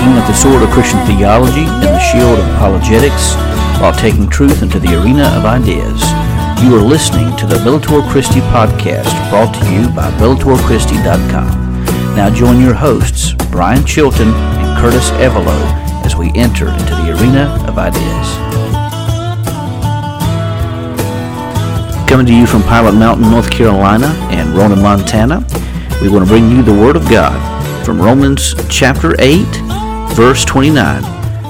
taking up the sword of Christian theology and the shield of apologetics while taking truth into the arena of ideas. You are listening to the Bellator Christi podcast brought to you by BellatorChristi.com. Now join your hosts, Brian Chilton and Curtis Evelo, as we enter into the arena of ideas. Coming to you from Pilot Mountain, North Carolina and Ronan, Montana, we want to bring you the Word of God from Romans chapter 8, verse 29,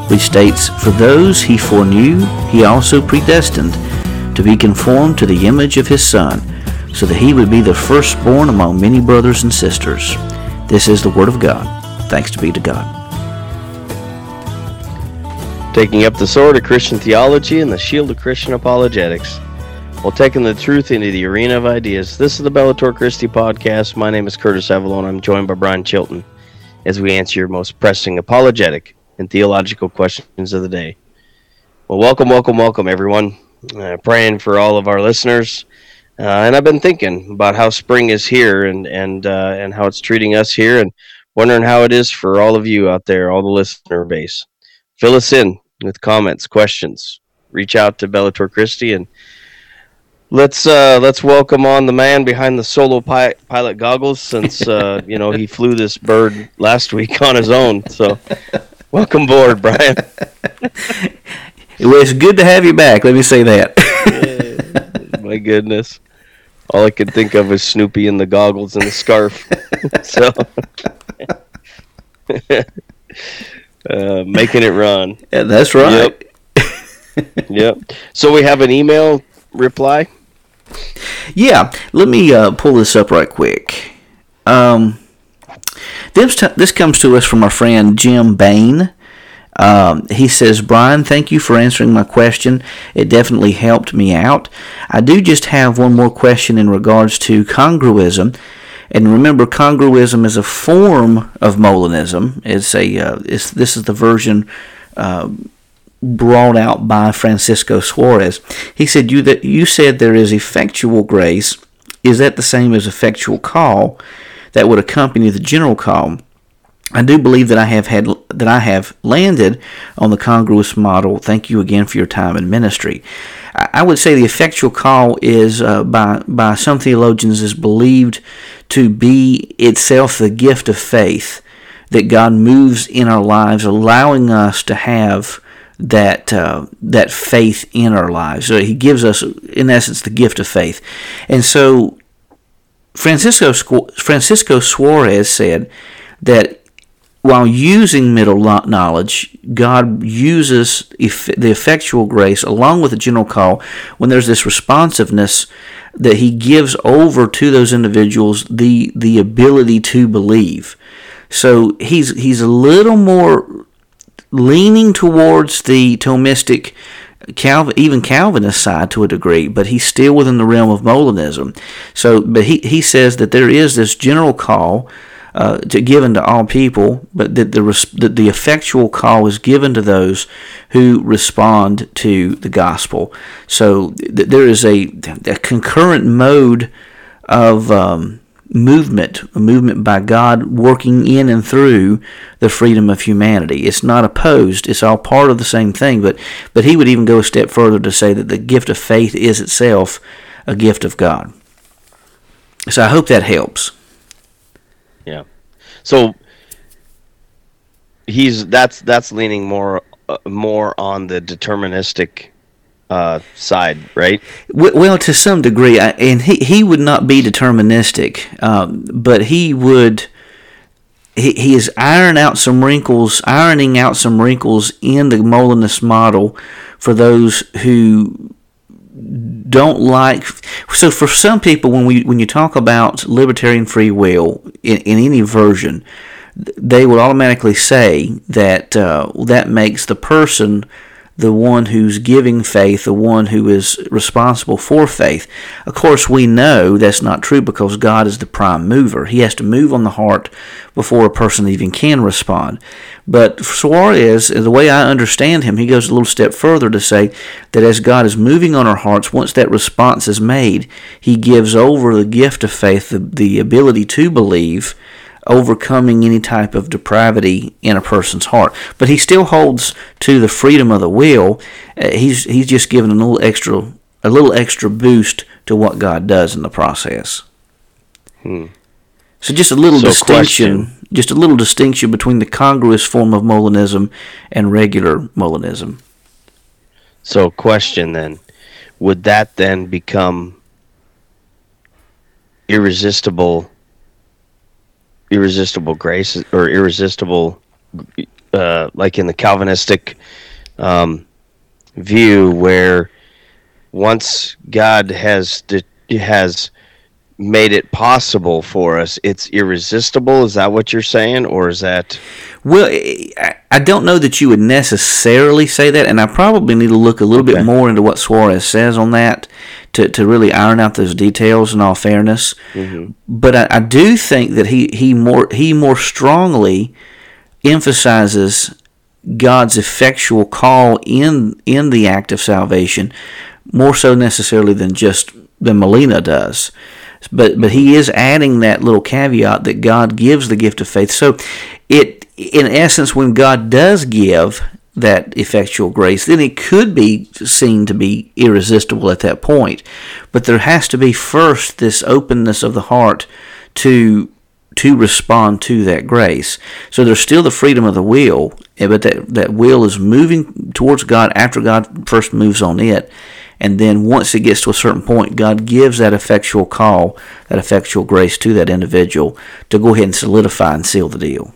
which states, For those he foreknew, he also predestined to be conformed to the image of his Son, so that he would be the firstborn among many brothers and sisters. This is the Word of God. Thanks be to God. Taking up the sword of Christian theology and the shield of Christian apologetics while taking the truth into the arena of ideas. This is the Bellator Christi podcast. My name is Curtis Evelo. I'm joined by Brian Chilton as we answer your most pressing apologetic and theological questions of the day. Well, welcome, welcome, welcome, everyone. Uh, praying for all of our listeners. Uh, and I've been thinking about how spring is here and and uh, and how it's treating us here, and wondering how it is for all of you out there, all the listener base. Fill us in with comments, questions. Reach out to Bellator Christi and Let's uh, let's welcome on the man behind the solo pi- pilot goggles, since uh, you know he flew this bird last week on his own. So, welcome aboard, Brian. It was good to have you back. Let me say that. my goodness, all I could think of was Snoopy and the goggles and the scarf. so, uh, making it run. Yeah, that's right. Yep. yep. So we have an email reply. Yeah, let me uh, pull this up right quick. Um, this, t- this comes to us from our friend Jim Bain. Um, he says, Brian, thank you for answering my question. It definitely helped me out. I do just have one more question in regards to congruism. And remember, congruism is a form of Molinism. It's a uh, it's, this is the version uh, brought out by Francisco Suarez. He said, "You that you said there is effectual grace. Is that the same as effectual call that would accompany the general call?" I do believe that I have had that I have landed on the congruous model. Thank you again for your time in ministry. I would say the effectual call is uh, by by some theologians is believed to be itself the gift of faith that God moves in our lives, allowing us to have that uh, that faith in our lives. So he gives us, in essence, the gift of faith. And so Francisco Francisco Suarez said that while using middle knowledge, God uses the effectual grace along with the general call when there's this responsiveness that He gives over to those individuals the the ability to believe. So he's he's a little more leaning towards the Thomistic, Calvin, even Calvinist side to a degree, but he's still within the realm of Molinism. So, but he, he says that there is this general call uh, to given to all people, but that the that the effectual call is given to those who respond to the gospel. So th- there is a, a concurrent mode of um, movement, a movement by God working in and through the freedom of humanity. It's not opposed, it's all part of the same thing, but but he would even go a step further to say that the gift of faith is itself a gift of God. So I hope that helps. Yeah. So he's that's that's leaning more uh, more on the deterministic uh, side, right? Well, to some degree, and he he would not be deterministic, um, but he would. He, he is ironing out some wrinkles, ironing out some wrinkles in the Molinist model for those who don't like. So, for some people, when we when you talk about libertarian free will in, in any version, they would automatically say that uh, that makes the person the one who's giving faith, the one who is responsible for faith. Of course, we know that's not true because God is the prime mover. He has to move on the heart before a person even can respond. But Suarez, the way I understand him, he goes a little step further to say that as God is moving on our hearts, once that response is made, he gives over the gift of faith, the, the ability to believe overcoming any type of depravity in a person's heart. But he still holds to the freedom of the will. Uh, he's he's just given a little extra a little extra boost to what God does in the process. Hmm. So just a little So distinction, question. just a little distinction between the congruous form of Molinism and regular Molinism. So, question then: Would that then become irresistible, irresistible grace, or irresistible, uh, like in the Calvinistic um, view, where once God has de- has made it possible for us, it's irresistible? Is that what you're saying, or is that? Well, I- I don't know that you would necessarily say that, and I probably need to look a little Okay. bit more into what Suarez says on that to, to really iron out those details. In all fairness, mm-hmm. but I, I do think that he, he more he more strongly emphasizes God's effectual call in in the act of salvation more so necessarily than just than Molina does. But but he is adding that little caveat that God gives the gift of faith. So it in essence when God does give that effectual grace, then it could be seen to be irresistible at that point. But there has to be first this openness of the heart to to respond to that grace. So there's still the freedom of the will, eh, but that, that will is moving towards God after God first moves on it. And then once it gets to a certain point, God gives that effectual call, that effectual grace to that individual to go ahead and solidify and seal the deal.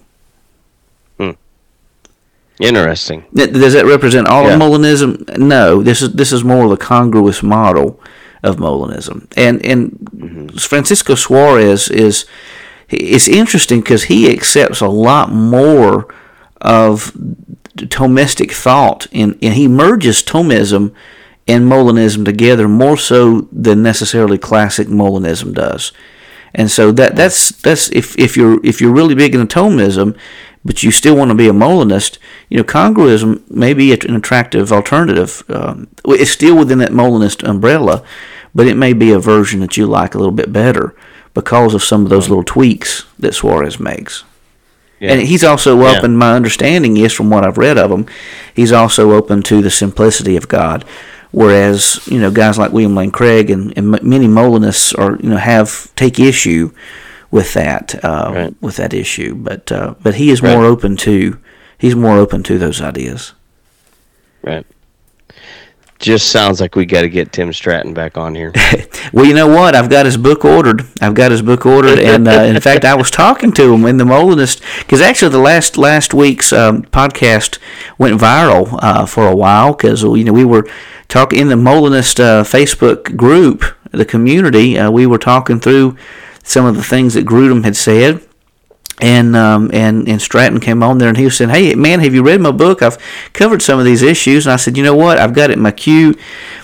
Interesting. Does that represent all Yeah. of Molinism? No. This is this is more of the congruous model of Molinism. And and mm-hmm. Francisco Suarez is it's interesting because he accepts a lot more of Thomistic thought, and, and he merges Thomism and Molinism together more so than necessarily classic Molinism does. And so that that's that's if, if you're if you're really big into Thomism, but you still want to be a Molinist, you know, congruism may be an attractive alternative. Um, it's still within that Molinist umbrella, but it may be a version that you like a little bit better because of some of those little tweaks that Suarez makes. Yeah. And he's also Yeah. open. My understanding is, from what I've read of him, he's also open to the simplicity of God. Whereas you know guys like William Lane Craig and, and many Molinists are you know have take issue with that uh, Right. with that issue, but uh, but he is Right. more open to he's more open to those ideas. Right. Just sounds like we got to get Tim Stratton back on here. Well, you know what? I've got his book ordered. I've got his book ordered, and uh, in fact, I was talking to him in the Molinist because actually the last last week's um, podcast went viral uh, for a while because you know we were talking in the Molinist uh, Facebook group, the community. Uh, we were talking through some of the things that Grudem had said. And um, and and Stratton came on there and he was saying, "Hey man, have you read my book? I've covered some of these issues." And I said, "You know what? I've got it in my queue."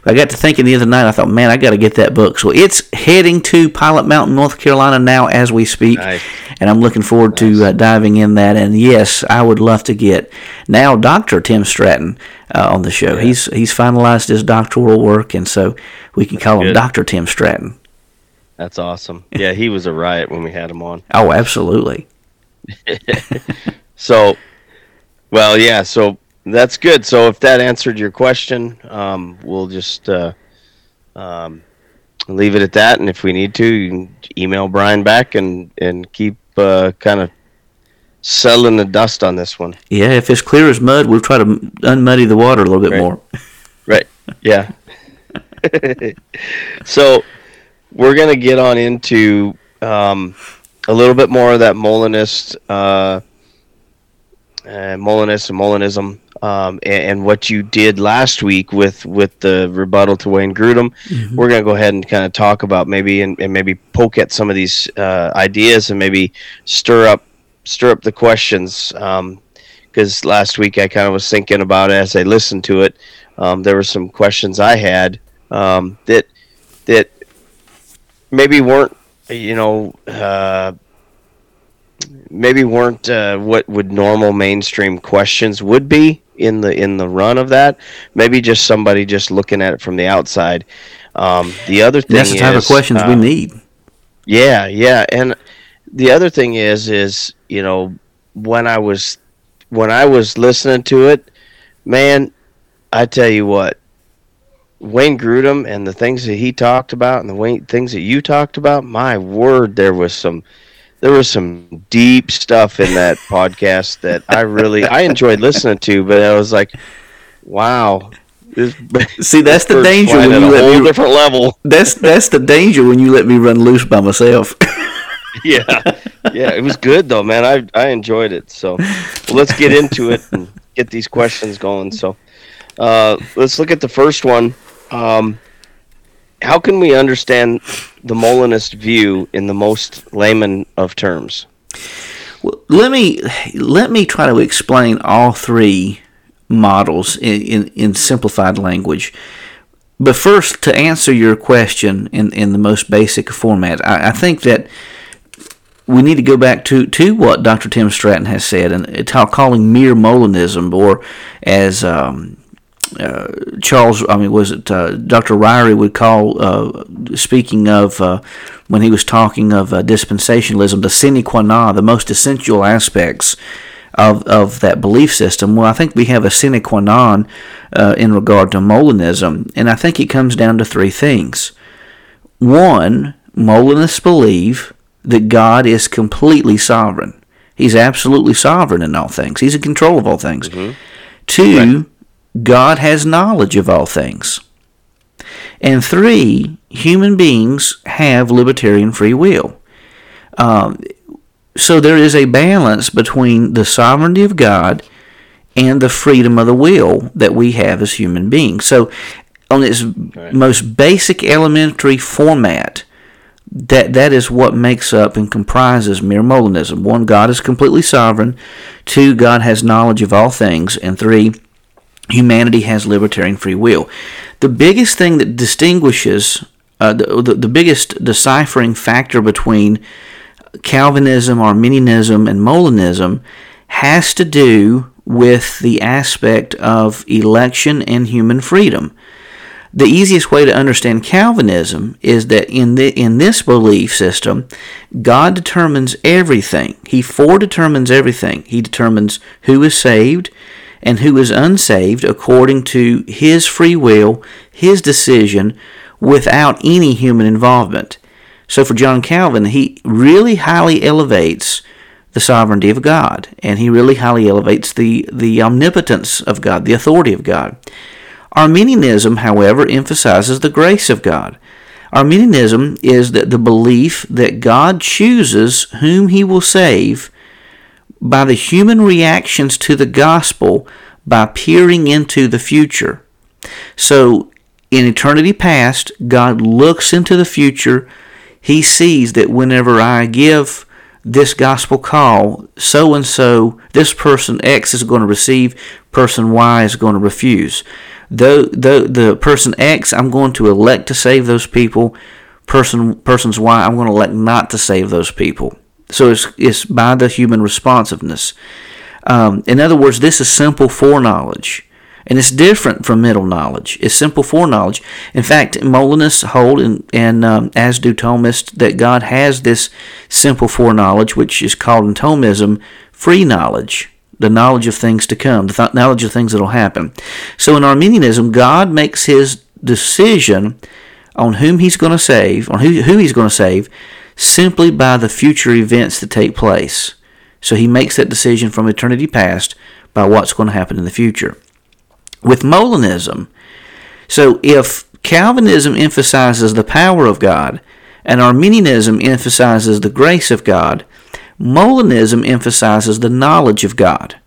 I got to thinking the other night. I thought, "Man, I got to get that book." So it's heading to Pilot Mountain, North Carolina now as we speak, Nice. and I'm looking forward to uh, diving in that. And yes, I would love to get now Doctor Tim Stratton uh, on the show. He's he's finalized his doctoral work, and so we can call him. Doctor Tim Stratton. That's awesome. Yeah, he was a riot when we had him on. Oh, absolutely. So, well, yeah. So that's good. So if that answered your question, um, we'll just uh, um, leave it at that. And if we need to, you can email Brian back and and keep uh, kind of settling the dust on this one. Yeah, if it's clear as mud, we'll try to unmuddy the water a little bit Right. more. Right. Yeah. so we're gonna get on into um, a little bit more of that Molinist, uh, uh, Molinist and Molinism, um, and, and what you did last week with with the rebuttal to Wayne Grudem. We're gonna go ahead and kind of talk about maybe and, and maybe poke at some of these uh, ideas and maybe stir up stir up the questions. because last week I kind of was thinking about it as I listened to it. Um, there were some questions I had um, that that maybe weren't you know uh, maybe weren't uh, what would normal mainstream questions would be in the in the run of that. Maybe just somebody just looking at it from the outside. Um, the other thing That's the type is, of questions we uh, need. yeah, yeah, and the other thing is, is you know, when I was when I was listening to it, man, I tell you what, Wayne Grudem and the things that he talked about and the Wayne, things that you talked about, my word, there was some there was some deep stuff in that podcast that I really I enjoyed listening to, but I was like, wow. This, See, that's the danger when you let me different level. That's that's the danger when you let me run loose by myself. yeah, yeah, it was good though, man. I I enjoyed it. So well, let's get into it and get these questions going. So uh, let's look at the first one. Um, how can we understand the Molinist view in the most layman of terms? Well, let me let me try to explain all three models in, in, in simplified language. But first, to answer your question in, in the most basic format, I, I think that we need to go back to, to what Dr. Tim Stratton has said, and it's how calling mere Molinism, or as um, uh, Charles, I mean, was it uh, Dr. Ryrie would call, uh, speaking of uh, when he was talking of uh, dispensationalism, the sine qua non, the most essential aspects of, of that belief system. Well, I think we have a sine qua non uh, in regard to Molinism, and I think it comes down to three things. One, Molinists believe that God is completely sovereign. He's absolutely sovereign in all things. He's in control of all things. Mm-hmm. Two, right. God has knowledge of all things. And three, human beings have libertarian free will. Um, so there is a balance between the sovereignty of God and the freedom of the will that we have as human beings. So, on its right. most basic elementary format, that that is what makes up and comprises mere Molinism. One, God is completely sovereign. Two, God has knowledge of all things. And three, humanity has libertarian free will. The biggest thing that distinguishes, uh, the, the, the biggest deciphering factor between Calvinism, Arminianism, and Molinism has to do with the aspect of election and human freedom. The easiest way to understand Calvinism is that in the, in this belief system, God determines everything. He foredetermines everything. He determines who is saved and who is unsaved according to his free will, his decision, without any human involvement. So for John Calvin, he really highly elevates the sovereignty of God, and he really highly elevates the, the omnipotence of God, the authority of God. Arminianism, however, emphasizes the grace of God. Arminianism is that the belief that God chooses whom he will save by the human reactions to the gospel by peering into the future. So, in eternity past, God looks into the future. He sees that whenever I give this gospel call, so and so, this person X is going to receive, person Y is going to refuse Though, the, the person X, I'm going to elect to save those people. Person persons Y, I'm going to elect not to save those people. So it's, it's by the human responsiveness. Um, in other words, this is simple foreknowledge. And it's different from middle knowledge. It's simple foreknowledge. In fact, Molinists hold, and, and um, as do Thomists, that God has this simple foreknowledge, which is called in Thomism free knowledge the knowledge of things to come, the th- knowledge of things that will happen. So in Arminianism, God makes his decision on whom he's going to save, on who, who he's going to save, simply by the future events that take place. So he makes that decision from eternity past by what's going to happen in the future. With Molinism, so if Calvinism emphasizes the power of God and Arminianism emphasizes the grace of God, Molinism emphasizes the knowledge of God.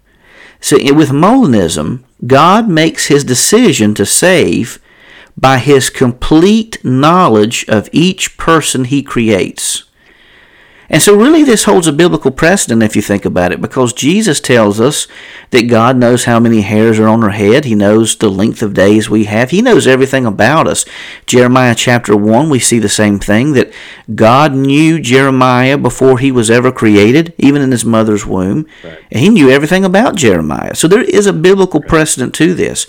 So with Molinism, God makes his decision to save by his complete knowledge of each person he creates. And so, really, this holds a biblical precedent if you think about it, because Jesus tells us that God knows how many hairs are on our head. He knows the length of days we have. He knows everything about us. Jeremiah chapter 1, we see the same thing that God knew Jeremiah before he was ever created, even in his mother's womb. Right. And he knew everything about Jeremiah. So, there is a biblical right. precedent to this.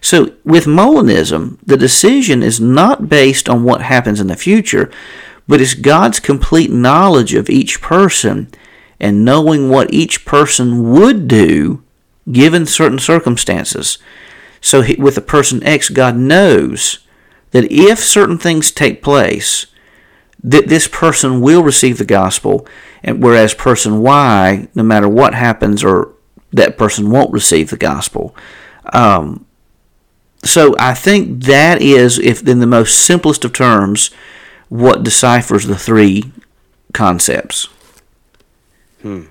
So, with Molinism, the decision is not based on what happens in the future but it's God's complete knowledge of each person and knowing what each person would do given certain circumstances. So, with a person X, God knows that if certain things take place, that this person will receive the gospel, and whereas person Y, no matter what happens, or that person won't receive the gospel. Um, so I think that is, if in the most simplest of terms, what deciphers the three concepts. Hmm.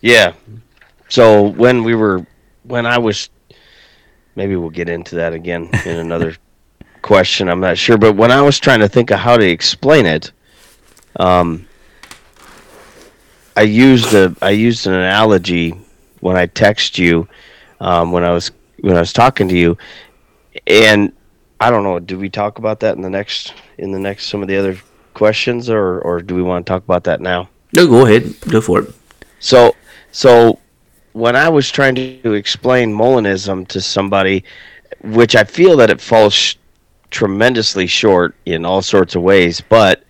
Yeah. So when we were, when I was, maybe we'll get into that again in another question. I'm not sure, but when I was trying to think of how to explain it, um, I used a I used an analogy when I text you, um, when I was when I was talking to you, and I don't know. Do we talk about that in the next in the next some of the other questions, or or do we want to talk about that now? No, go ahead. Go for it. So so when I was trying to explain Molinism to somebody, which I feel that it falls sh- tremendously short in all sorts of ways, but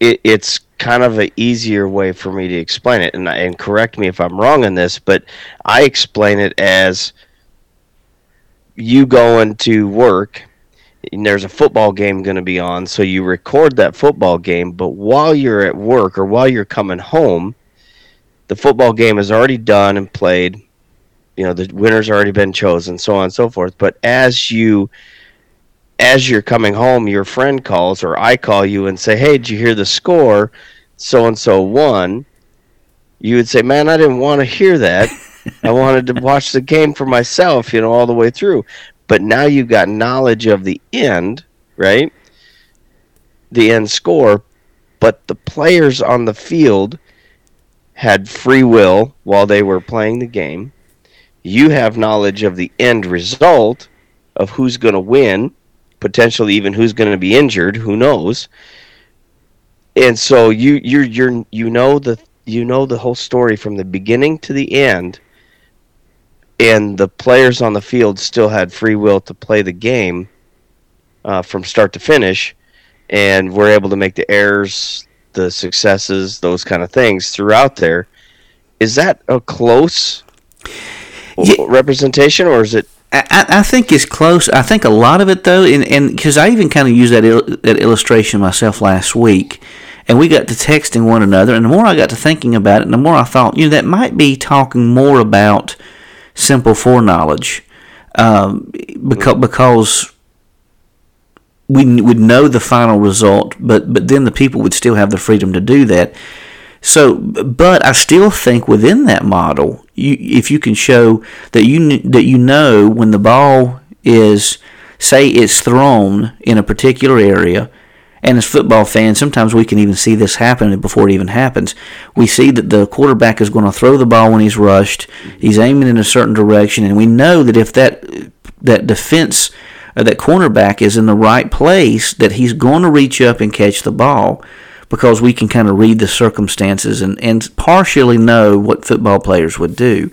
it, it's kind of an easier way for me to explain it. And, and correct me if I'm wrong in this, but I explain it as you going to work and there's a football game going to be on, so you record that football game, but while you're at work or while you're coming home, the football game is already done and played. You know, the winner's already been chosen, so on and so forth. But as you as you're coming home, your friend calls or I call you and say, "Hey, did you hear the score? So and so won." You would say, "Man, I didn't want to hear that. I wanted to watch the game for myself, you know, all the way through." But now you've got knowledge of the end, right? The end score, but the players on the field had free will while they were playing the game. You have knowledge of the end result of who's going to win, potentially even who's going to be injured, who knows. And so you you you you know the you know the whole story from the beginning to the end and the players on the field still had free will to play the game uh, from start to finish and were able to make the errors the successes, those kind of things throughout there. Is that a close yeah. representation, or is it? I, I think it's close. I think a lot of it though, and because I even kind of used that il- that illustration myself last week, and we got to texting one another, and the more I got to thinking about it, and the more I thought, you know, that might be talking more about simple foreknowledge, um, because mm. because we would know the final result, but but then the people would still have the freedom to do that. So, but I still think within that model, you, if you can show that you that you know when the ball is, say, it's thrown in a particular area, and as football fans, sometimes we can even see this happen before it even happens. We see that the quarterback is going to throw the ball when he's rushed. He's aiming in a certain direction, and we know that if that that defense or that cornerback is in the right place, that he's going to reach up and catch the ball because we can kind of read the circumstances and, and partially know what football players would do.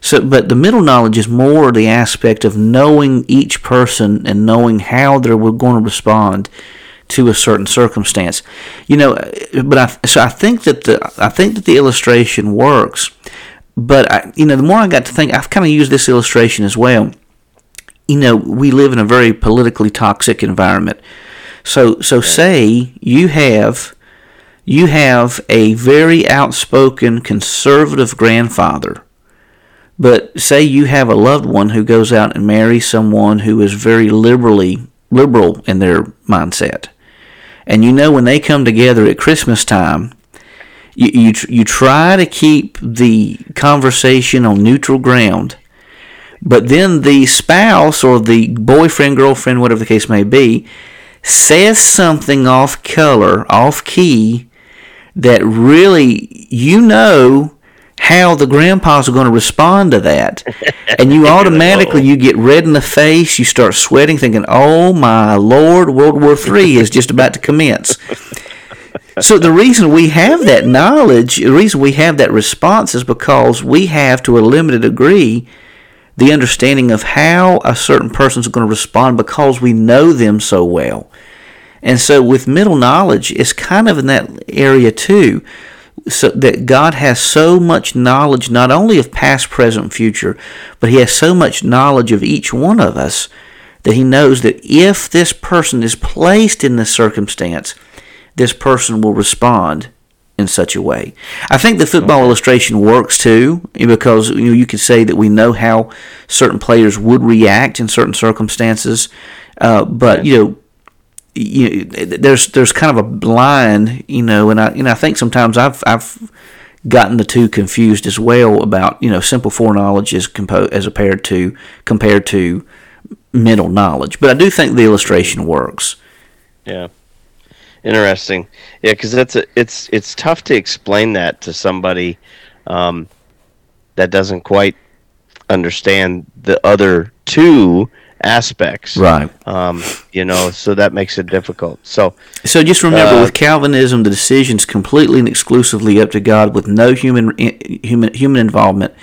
So, but the middle knowledge is more the aspect of knowing each person and knowing how they're going to respond to a certain circumstance. You know, but I so I think that the I think that the illustration works. But I, you know, the more I got to think, I've kind of used this illustration as well you know, we live in a very politically toxic environment. So, so say you have you have a very outspoken conservative grandfather, but say you have a loved one who goes out and marries someone who is very liberally liberal in their mindset, and you know when they come together at Christmas time, you you, you try to keep the conversation on neutral ground but then the spouse or the boyfriend, girlfriend, whatever the case may be, says something off color, off key, that really you know how the grandpas are going to respond to that. And you automatically you get red in the face, you start sweating, thinking, Oh my Lord, World War III is just about to commence. So the reason we have that knowledge, the reason we have that response is because we have to a limited degree the understanding of how a certain person is going to respond because we know them so well. And so with middle knowledge, it's kind of in that area too. So that God has so much knowledge not only of past, present, future, but He has so much knowledge of each one of us that He knows that if this person is placed in this circumstance, this person will respond in such a way. I think the football illustration works too because you know you could say that we know how certain players would react in certain circumstances, uh, but you know. You, there's there's kind of a line, you know, and I and I think sometimes I've I've gotten the two confused as well about you know simple foreknowledge as compo- as compared to compared to mental knowledge. But I do think the illustration works. Yeah. Interesting. Yeah, because that's a, it's it's tough to explain that to somebody um, that doesn't quite understand the other two aspects. Right. Um, you know, so that makes it difficult. So So just remember uh, with Calvinism the decision's completely and exclusively up to God with no human human human involvement.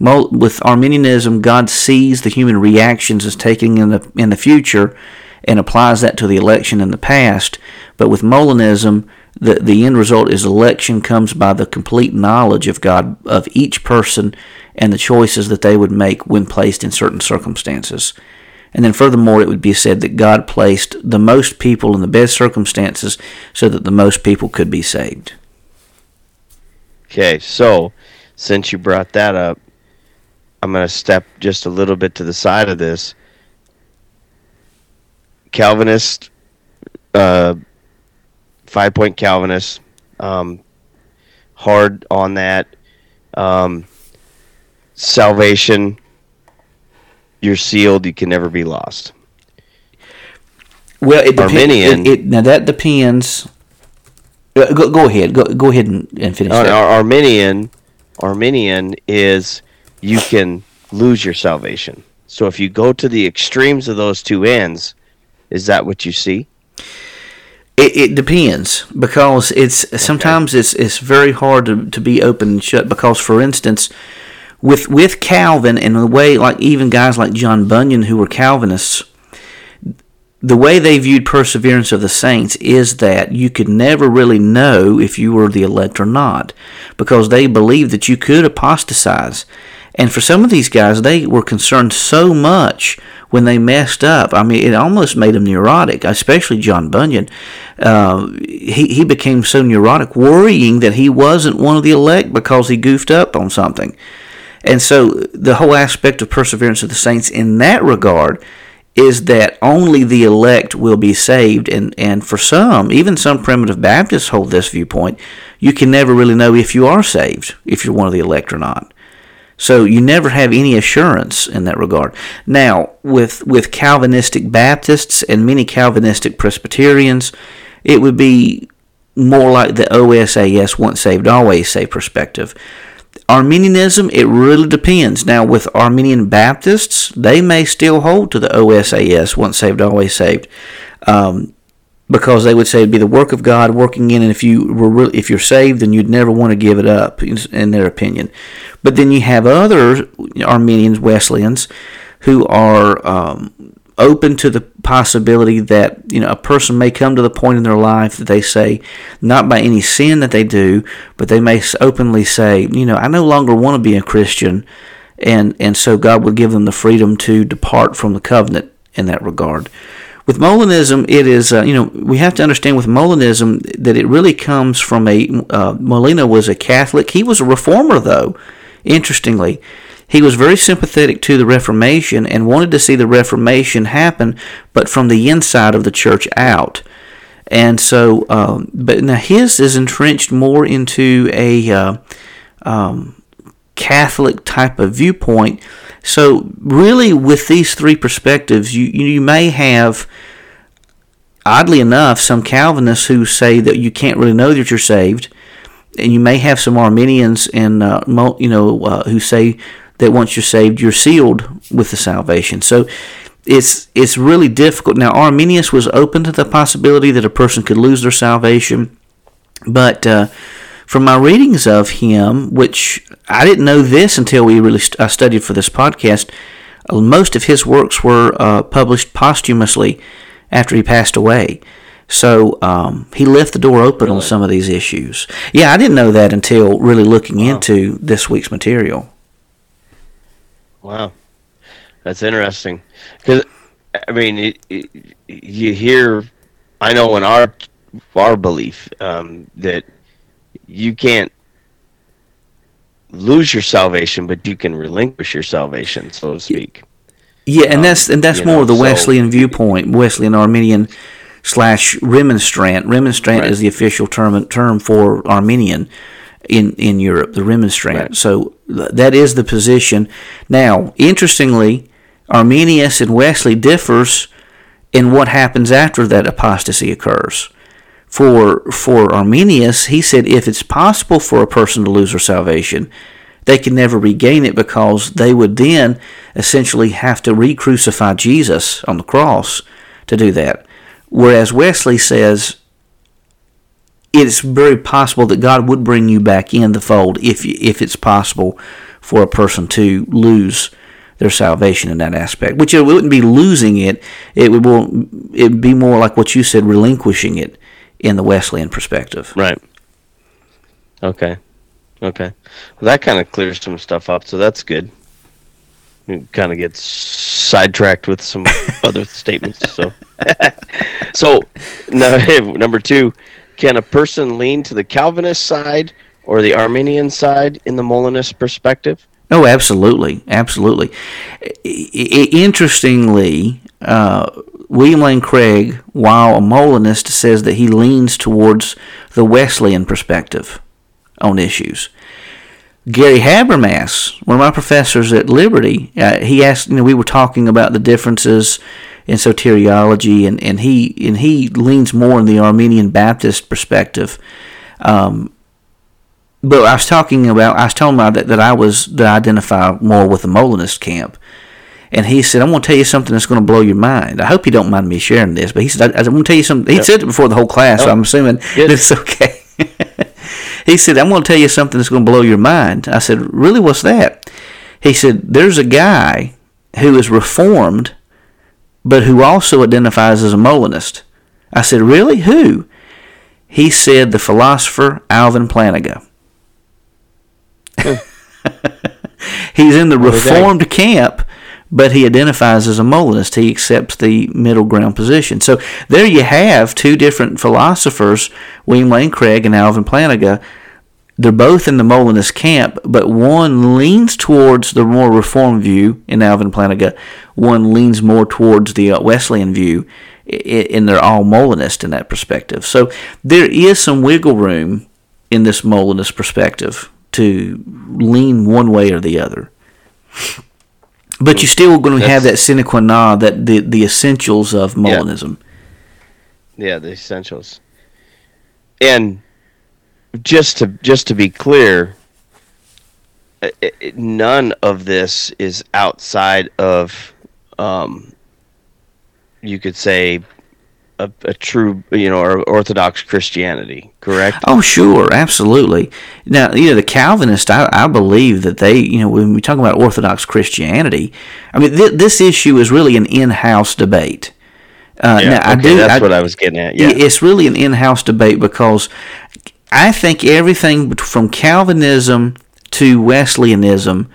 With Arminianism, God sees the human reactions as taking in the in the future and applies that to the election in the past. But with Molinism, the, the end result is election comes by the complete knowledge of God of each person and the choices that they would make when placed in certain circumstances. And then furthermore, it would be said that God placed the most people in the best circumstances so that the most people could be saved. Okay, so since you brought that up, I'm going to step just a little bit to the side of this. Calvinist, uh, five point Calvinist, um, hard on that. Um, salvation, you're sealed. You can never be lost. Well, it depends. It, it, now that depends. Uh, go, go ahead. Go, go ahead and, and finish. Ar- Arminian, Arminian is you can lose your salvation. So if you go to the extremes of those two ends, is that what you see? It, it depends because it's okay. sometimes it's it's very hard to, to be open and shut because for instance with with Calvin and the way like even guys like John Bunyan who were Calvinists the way they viewed perseverance of the saints is that you could never really know if you were the elect or not because they believed that you could apostatize and for some of these guys they were concerned so much when they messed up. I mean, it almost made them neurotic, especially John Bunyan. Uh, he, he became so neurotic, worrying that he wasn't one of the elect because he goofed up on something. And so the whole aspect of perseverance of the saints in that regard is that only the elect will be saved. And, and for some, even some primitive Baptists hold this viewpoint, you can never really know if you are saved, if you're one of the elect or not. So you never have any assurance in that regard. Now, with with Calvinistic Baptists and many Calvinistic Presbyterians, it would be more like the OSAS once saved always saved perspective. Arminianism, it really depends. Now, with Arminian Baptists, they may still hold to the OSAS once saved always saved. Um, because they would say it'd be the work of God working in, and if you were if you're saved, then you'd never want to give it up, in their opinion. But then you have other Arminians, Wesleyans, who are um, open to the possibility that you know a person may come to the point in their life that they say, not by any sin that they do, but they may openly say, you know, I no longer want to be a Christian, and and so God will give them the freedom to depart from the covenant in that regard. With Molinism, it is, uh, you know, we have to understand with Molinism that it really comes from a, uh, Molina was a Catholic. He was a reformer, though, interestingly. He was very sympathetic to the Reformation and wanted to see the Reformation happen, but from the inside of the church out. And so, um, but now his is entrenched more into a uh, um, Catholic type of viewpoint so, really, with these three perspectives, you, you may have, oddly enough, some Calvinists who say that you can't really know that you're saved, and you may have some Arminians and uh, you know uh, who say that once you're saved, you're sealed with the salvation. So, it's it's really difficult. Now, Arminius was open to the possibility that a person could lose their salvation, but uh, from my readings of him, which I didn't know this until we really st- I studied for this podcast, uh, most of his works were uh, published posthumously after he passed away. So um, he left the door open on some of these issues. Yeah, I didn't know that until really looking into this week's material. Wow, that's interesting. Because I mean, it, it, you hear, I know in our our belief um, that you can't lose your salvation, but you can relinquish your salvation, so to speak. Yeah, and that's and that's more know, of the so- Wesleyan viewpoint, Wesleyan Arminian slash remonstrant. Remonstrant Right. is the official term term for Arminian in in Europe. The remonstrant. Right. So th- that is the position. Now, interestingly, Arminius and Wesley differs in what happens after that apostasy occurs. For for Arminius, he said if it's possible for a person to lose their salvation, they can never regain it because they would then essentially have to re-crucify Jesus on the cross to do that. Whereas Wesley says it's very possible that God would bring you back in the fold if if it's possible for a person to lose their salvation in that aspect. Which it wouldn't be losing it; it would it would be more like what you said, relinquishing it in the Wesleyan perspective. Right. Okay. Okay. Well, that kind of clears some stuff up, so that's good. You kind of gets sidetracked with some other statements. So, so now, number two, can a person lean to the Calvinist side or the Arminian side in the Molinist perspective? Oh, absolutely, absolutely. I- interestingly, uh, William Lane Craig, while a Molinist, says that he leans towards the Wesleyan perspective on issues. Gary Habermas, one of my professors at Liberty, uh, he asked. You know, we were talking about the differences in soteriology, and, and he and he leans more in the Arminian Baptist perspective. Um, but I was talking about, I was telling him that, that I was, that I identify more with the Molinist camp. And he said, I'm going to tell you something that's going to blow your mind. I hope you don't mind me sharing this, but he said, I, I'm going to tell you something. He Yeah. said it before the whole class, so Oh, I'm assuming good. it's okay. he said, I'm going to tell you something that's going to blow your mind. I said, Really? What's that? He said, There's a guy who is reformed, but who also identifies as a Molinist. I said, Really? Who? He said, The philosopher Alvin Plantinga. He's in the What reformed camp, but he identifies as a Molinist. He accepts the middle ground position. So there you have two different philosophers, William Lane Craig and Alvin Plantinga. They're both in the Molinist camp, but one leans towards the more reformed view in Alvin Plantinga. One leans more towards the uh, Wesleyan view, and they're all Molinist in that perspective. So there is some wiggle room in this Molinist perspective to lean one way or the other. But you're still going to have that sine qua non, that the, the essentials of Yeah. Molinism. Yeah, the essentials. And just to just to be clear, i- i- none of this is outside of, um, you could say, a, a true, you know, or Orthodox Christianity. Correct. Oh, sure, absolutely. Now, you know, the Calvinists, I, I believe that they, you know, when we talk about Orthodox Christianity, I mean, th- this issue is really an in-house debate. Uh, Yeah, now, I do. that's I, what I was getting at. Yeah, Yeah. It's really an in-house debate because I think everything from Calvinism to Wesleyanism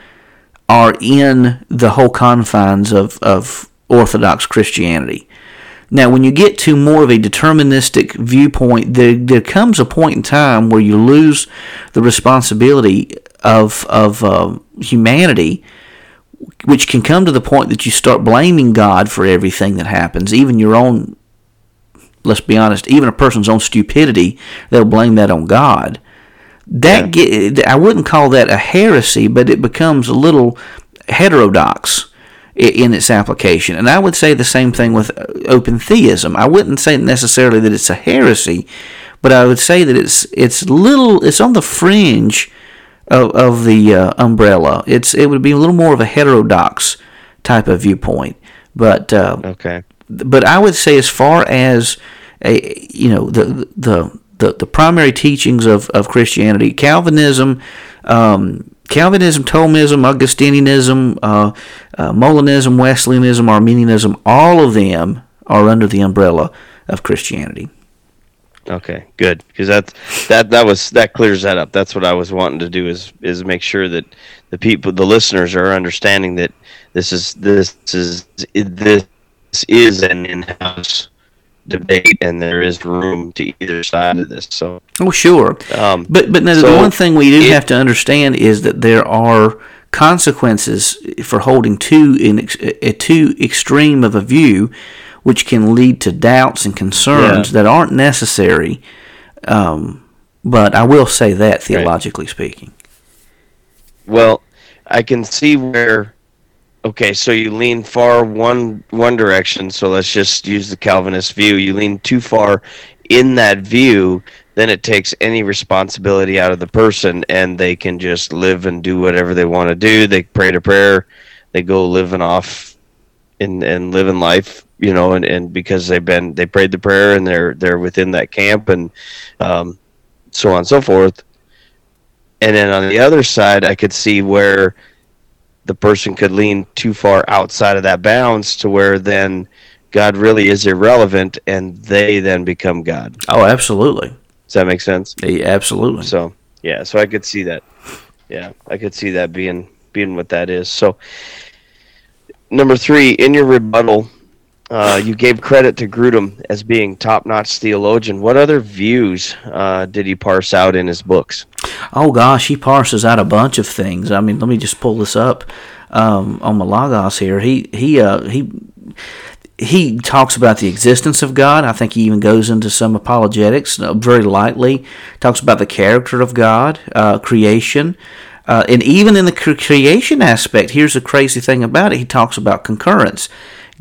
are in the whole confines of, of Orthodox Christianity. Now, when you get to more of a deterministic viewpoint, there, there comes a point in time where you lose the responsibility of, of uh, humanity, which can come to the point that you start blaming God for everything that happens, even your own let's be honest, even a person's own stupidity, they'll blame that on God. That get, I wouldn't call that a heresy, but it becomes a little heterodox in its application. And I would say the same thing with uh, open theism. I wouldn't say necessarily that it's a heresy, but I would say that it's it's little it's on the fringe of, of the uh, umbrella. It's it would be a little more of a heterodox type of viewpoint. But uh, Okay. But I would say as far as a you know the the the, the primary teachings of, of Christianity, Calvinism, um, Calvinism, Thomism, Augustinianism, uh, uh, Molinism, Wesleyanism, Arminianism, all of them are under the umbrella of Christianity. Okay, good because that's that that was that clears that up. That's what I was wanting to do is is make sure that the people, the listeners, are understanding that this is this is this is an in-house debate, and there is room to either side of this. So, oh sure, um, but but no, so the one thing we do it, have to understand is that there are consequences for holding too in a too extreme of a view, which can lead to doubts and concerns yeah. that aren't necessary. Um, but I will say that theologically right. speaking. Well, I can see where Okay, so you lean far one one direction. So let's just use the Calvinist view. You lean too far in that view, then it takes any responsibility out of the person, and they can just live and do whatever they want to do. They pray to prayer, they go living off, and and living life, you know, and, and because they've been they prayed the prayer and they're they're within that camp and um, so on and so forth. And then on the other side, I could see where the person could lean too far outside of that bounds to where then God really is irrelevant and they then become God. Oh, absolutely. Does that make sense? Yeah, absolutely. So, yeah, so I could see that. Yeah, I could see that being being what that is. So, number 3, in your rebuttal, uh, you gave credit to Grudem as being top-notch theologian. What other views uh, did he parse out in his books? Oh gosh, he parses out a bunch of things. I mean, let me just pull this up um, on my logos here. He he uh, he he talks about the existence of God. I think he even goes into some apologetics uh, very lightly. Talks about the character of God, uh, creation. And even in the creation aspect, here's the crazy thing about it. He talks about concurrence.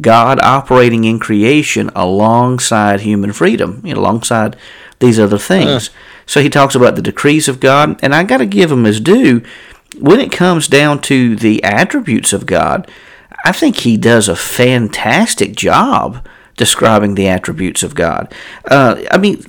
God operating in creation alongside human freedom, you know, alongside these other things. Uh. So he talks about the decrees of God, and I got to give him his due. When it comes down to the attributes of God, I think he does a fantastic job describing the attributes of God. Uh, I mean,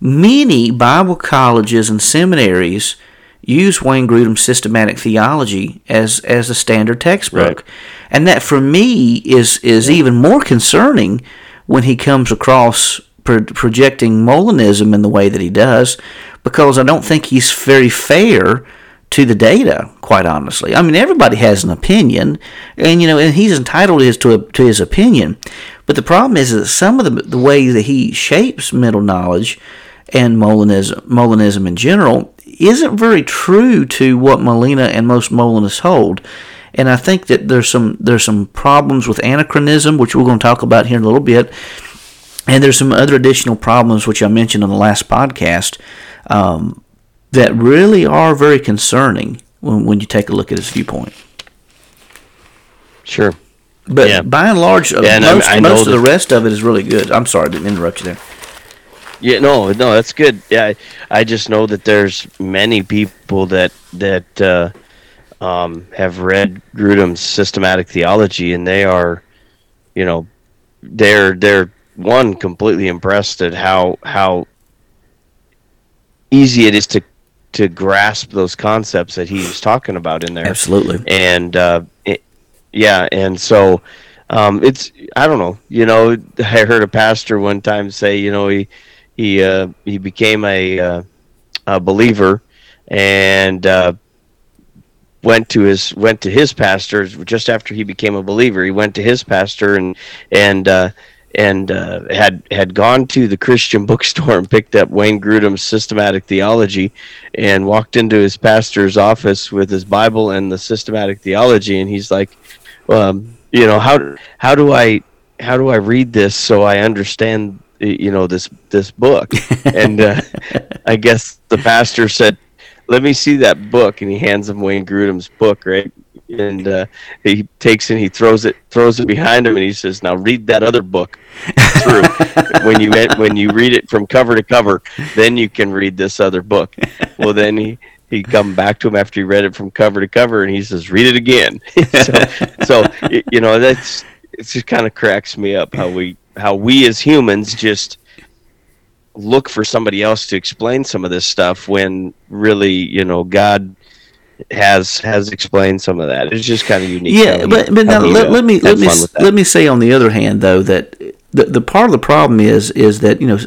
many Bible colleges and seminaries use Wayne Grudem's systematic theology as as a standard textbook, right. And that for me is is even more concerning when he comes across pro- projecting Molinism in the way that he does, because I don't think he's very fair to the data. Quite honestly, I mean everybody has an opinion, and you know, and he's entitled to his to, a, to his opinion. But the problem is that some of the the way that he shapes mental knowledge and Molinism, Molinism in general isn't very true to what Molina and most Molinists hold. And I think that there's some there's some problems with anachronism, which we're going to talk about here in a little bit. And there's some other additional problems, which I mentioned on the last podcast, um, that really are very concerning when, when you take a look at his viewpoint. Sure. But yeah. by and large, uh, yeah, most, I most of the rest of it is really good. I'm sorry, I didn't interrupt you there. Yeah, no, no, that's good. Yeah, I, I just know that there's many people that that uh, um, have read Grudem's systematic theology, and they are, you know, they're they're one completely impressed at how how easy it is to to grasp those concepts that he's talking about in there. Absolutely. And uh, it, yeah, and so um, it's I don't know. You know, I heard a pastor one time say, you know, he he uh, he became a, uh, a believer and uh, went to his went to his pastor just after he became a believer. He went to his pastor and and uh, and uh, had had gone to the Christian bookstore and picked up Wayne Grudem's systematic theology and walked into his pastor's office with his Bible and the systematic theology and he's like um, you know how how do I how do I read this so I understand you know this this book and uh, i guess the pastor said let me see that book and he hands him wayne grudem's book right? And uh, he takes it he throws it throws it behind him and he says now read that other book. Through when you when you read it from cover to cover then you can read this other book. Well then he he come back to him after he read it from cover to cover and he says read it again. So, so you know that's it just kind of cracks me up how we how we as humans just look for somebody else to explain some of this stuff when really you know god has has explained some of that it's just kind of unique yeah but but now let, let me let me let me say on the other hand though that the, the part of the problem is is that you know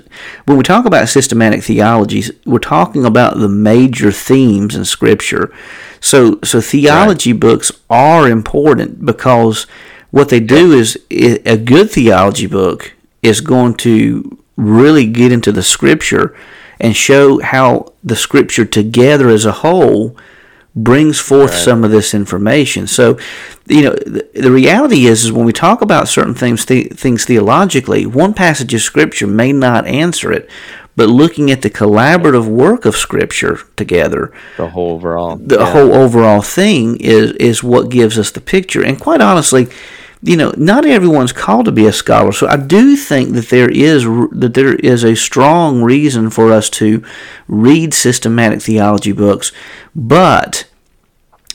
when we talk about systematic theologies, we're talking about the major themes in Scripture. So so theology right. books are important because what they do is a good theology book is going to really get into the Scripture and show how the Scripture together as a whole brings forth right. some of this information. So, you know, the, the, reality is, is when we talk about certain things, th- things theologically, one passage of Scripture may not answer it, but looking at the collaborative work of Scripture together, the whole overall, the yeah. whole overall thing is is what gives us the picture. And quite honestly, you know, not everyone's called to be a scholar. So I do think that there is that there is a strong reason for us to read systematic theology books, but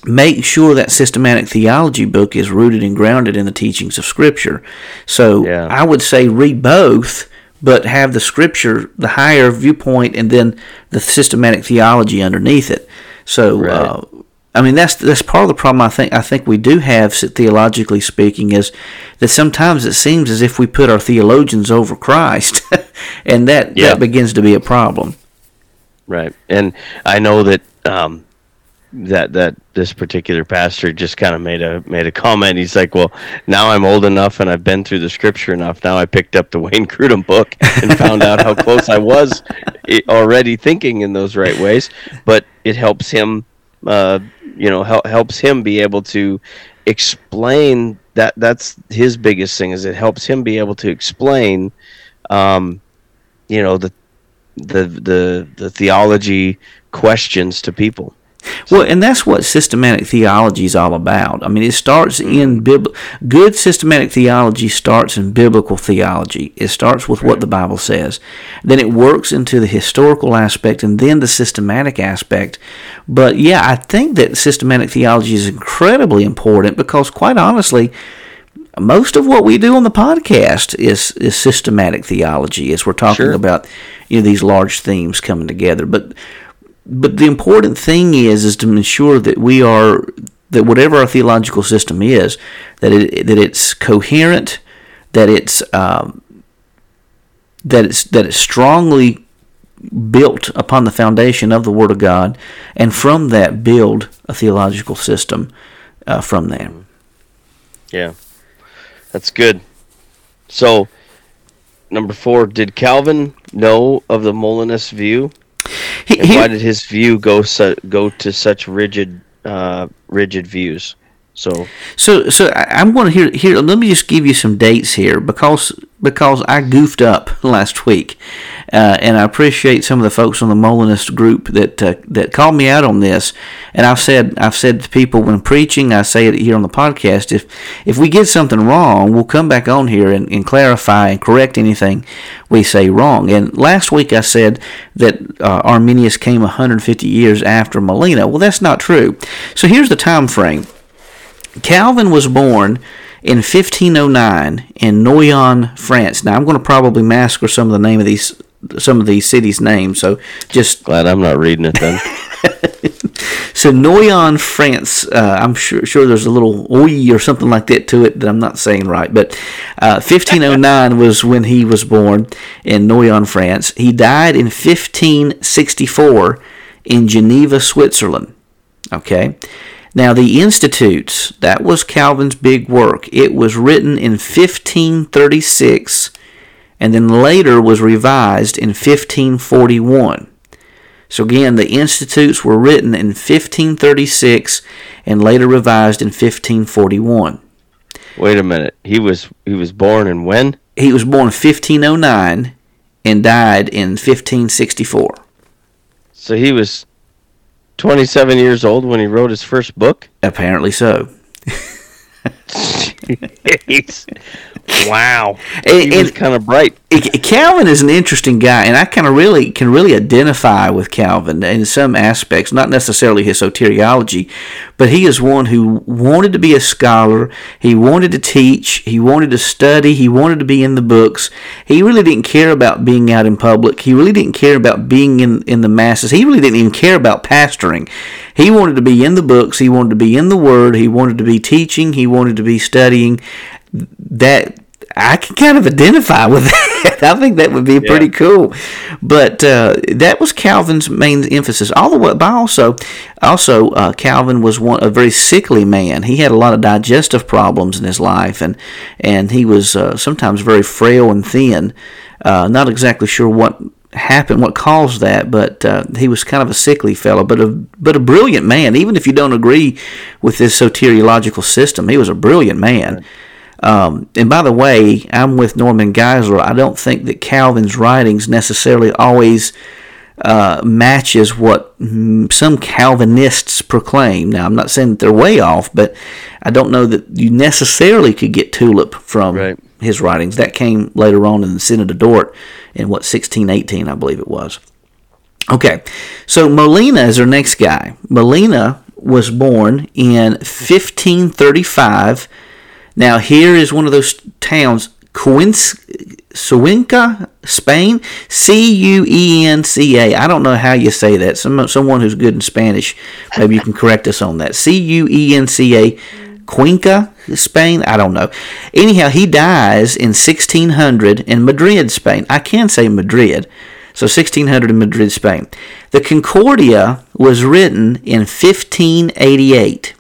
make sure that systematic theology book is rooted and grounded in the teachings of Scripture. So yeah. I would say read both, but have the Scripture, the higher viewpoint, and then the systematic theology underneath it. So right. uh, I mean, that's that's part of the problem. I think I think we do have theologically speaking is that sometimes it seems as if we put our theologians over Christ, and that yeah. that begins to be a problem. Right, and I know that um, that that this particular pastor just kind of made a made a comment. He's like, "Well, now I'm old enough and I've been through the scripture enough. Now I picked up the Wayne Grudem book and found out how close I was already thinking in those right ways. But it helps him." Uh, you know hel- helps him be able to explain that that's his biggest thing is it helps him be able to explain um, you know the the the the theology questions to people well, and that's what systematic theology is all about. I mean, it starts in mm-hmm. bib- good systematic theology starts in biblical theology. It starts with what the Bible says. Then it works into the historical aspect and then the systematic aspect. But yeah, I think that systematic theology is incredibly important because quite honestly, most of what we do on the podcast is is systematic theology as we're talking sure. about you know these large themes coming together. But but the important thing is is to ensure that we are that whatever our theological system is, that it that it's coherent, that it's um, that it's that it's strongly built upon the foundation of the Word of God, and from that build a theological system uh, from there. Yeah, that's good. So, number four, did Calvin know of the Molinist view? He, he, why did his view go su- go to such rigid uh, rigid views? So so so I, am going to hear here. Let me just give you some dates here because because I goofed up last week, uh, and I appreciate some of the folks on the Molinist group that uh, that called me out on this. And I've said I've said to people when preaching, I say it here on the podcast. If if we get something wrong, we'll come back on here and, and clarify and correct anything we say wrong. And last week I said that uh, Arminius came 150 years after Molina. Well, that's not true. So here's the time frame. Calvin was born in 1509 in Noyon, France. Now I'm going to probably massacre some of the name of these some of these cities' names. So just glad I'm not reading it then. so Noyon, France. Uh, I'm sure sure there's a little oi or something like that to it that I'm not saying right. But uh, 1509 was when he was born in Noyon, France. He died in 1564 in Geneva, Switzerland. Okay. Now, the Institutes, that was Calvin's big work. It was written in 1536 and then later was revised in 1541. So, again, the Institutes were written in 1536 and later revised in 1541. Wait a minute. He was he was born in when? He was born in 1509 and died in 1564. So he was 27 years old when he wrote his first book? Apparently so. wow. Was kind of bright. Calvin is an interesting guy, and I kind of really can really identify with Calvin in some aspects, not necessarily his soteriology, but he is one who wanted to be a scholar. He wanted to teach. He wanted to study. He wanted to be in the books. He really didn't care about being out in public. He really didn't care about being in, in the masses. He really didn't even care about pastoring. He wanted to be in the books. He wanted to be in the Word. He wanted to be teaching. He wanted to be studying. That I can kind of identify with that. I think that would be pretty cool. But uh, that was Calvin's main emphasis. All the way, but also, also uh, Calvin was one a very sickly man. He had a lot of digestive problems in his life, and and he was uh, sometimes very frail and thin. Uh, not exactly sure what happened, what caused that, but uh, he was kind of a sickly fellow, but a but a brilliant man. Even if you don't agree with his soteriological system, he was a brilliant man. Um, and by the way, I'm with Norman Geisler. I don't think that Calvin's writings necessarily always uh, matches what mm, some Calvinists proclaim. Now, I'm not saying that they're way off, but I don't know that you necessarily could get tulip from Right. his writings. That came later on in the Synod of Dort in what 1618, I believe it was. Okay, so Molina is our next guy. Molina was born in 1535. Now, here is one of those towns, Cuenca, Spain, C U E N C A. I don't know how you say that. Some, someone who's good in Spanish, maybe you can correct us on that. C U E N C A, Cuenca, Spain. I don't know. Anyhow, he dies in 1600 in Madrid, Spain. I can say Madrid. So 1600 in Madrid, Spain. The Concordia was written in 1588.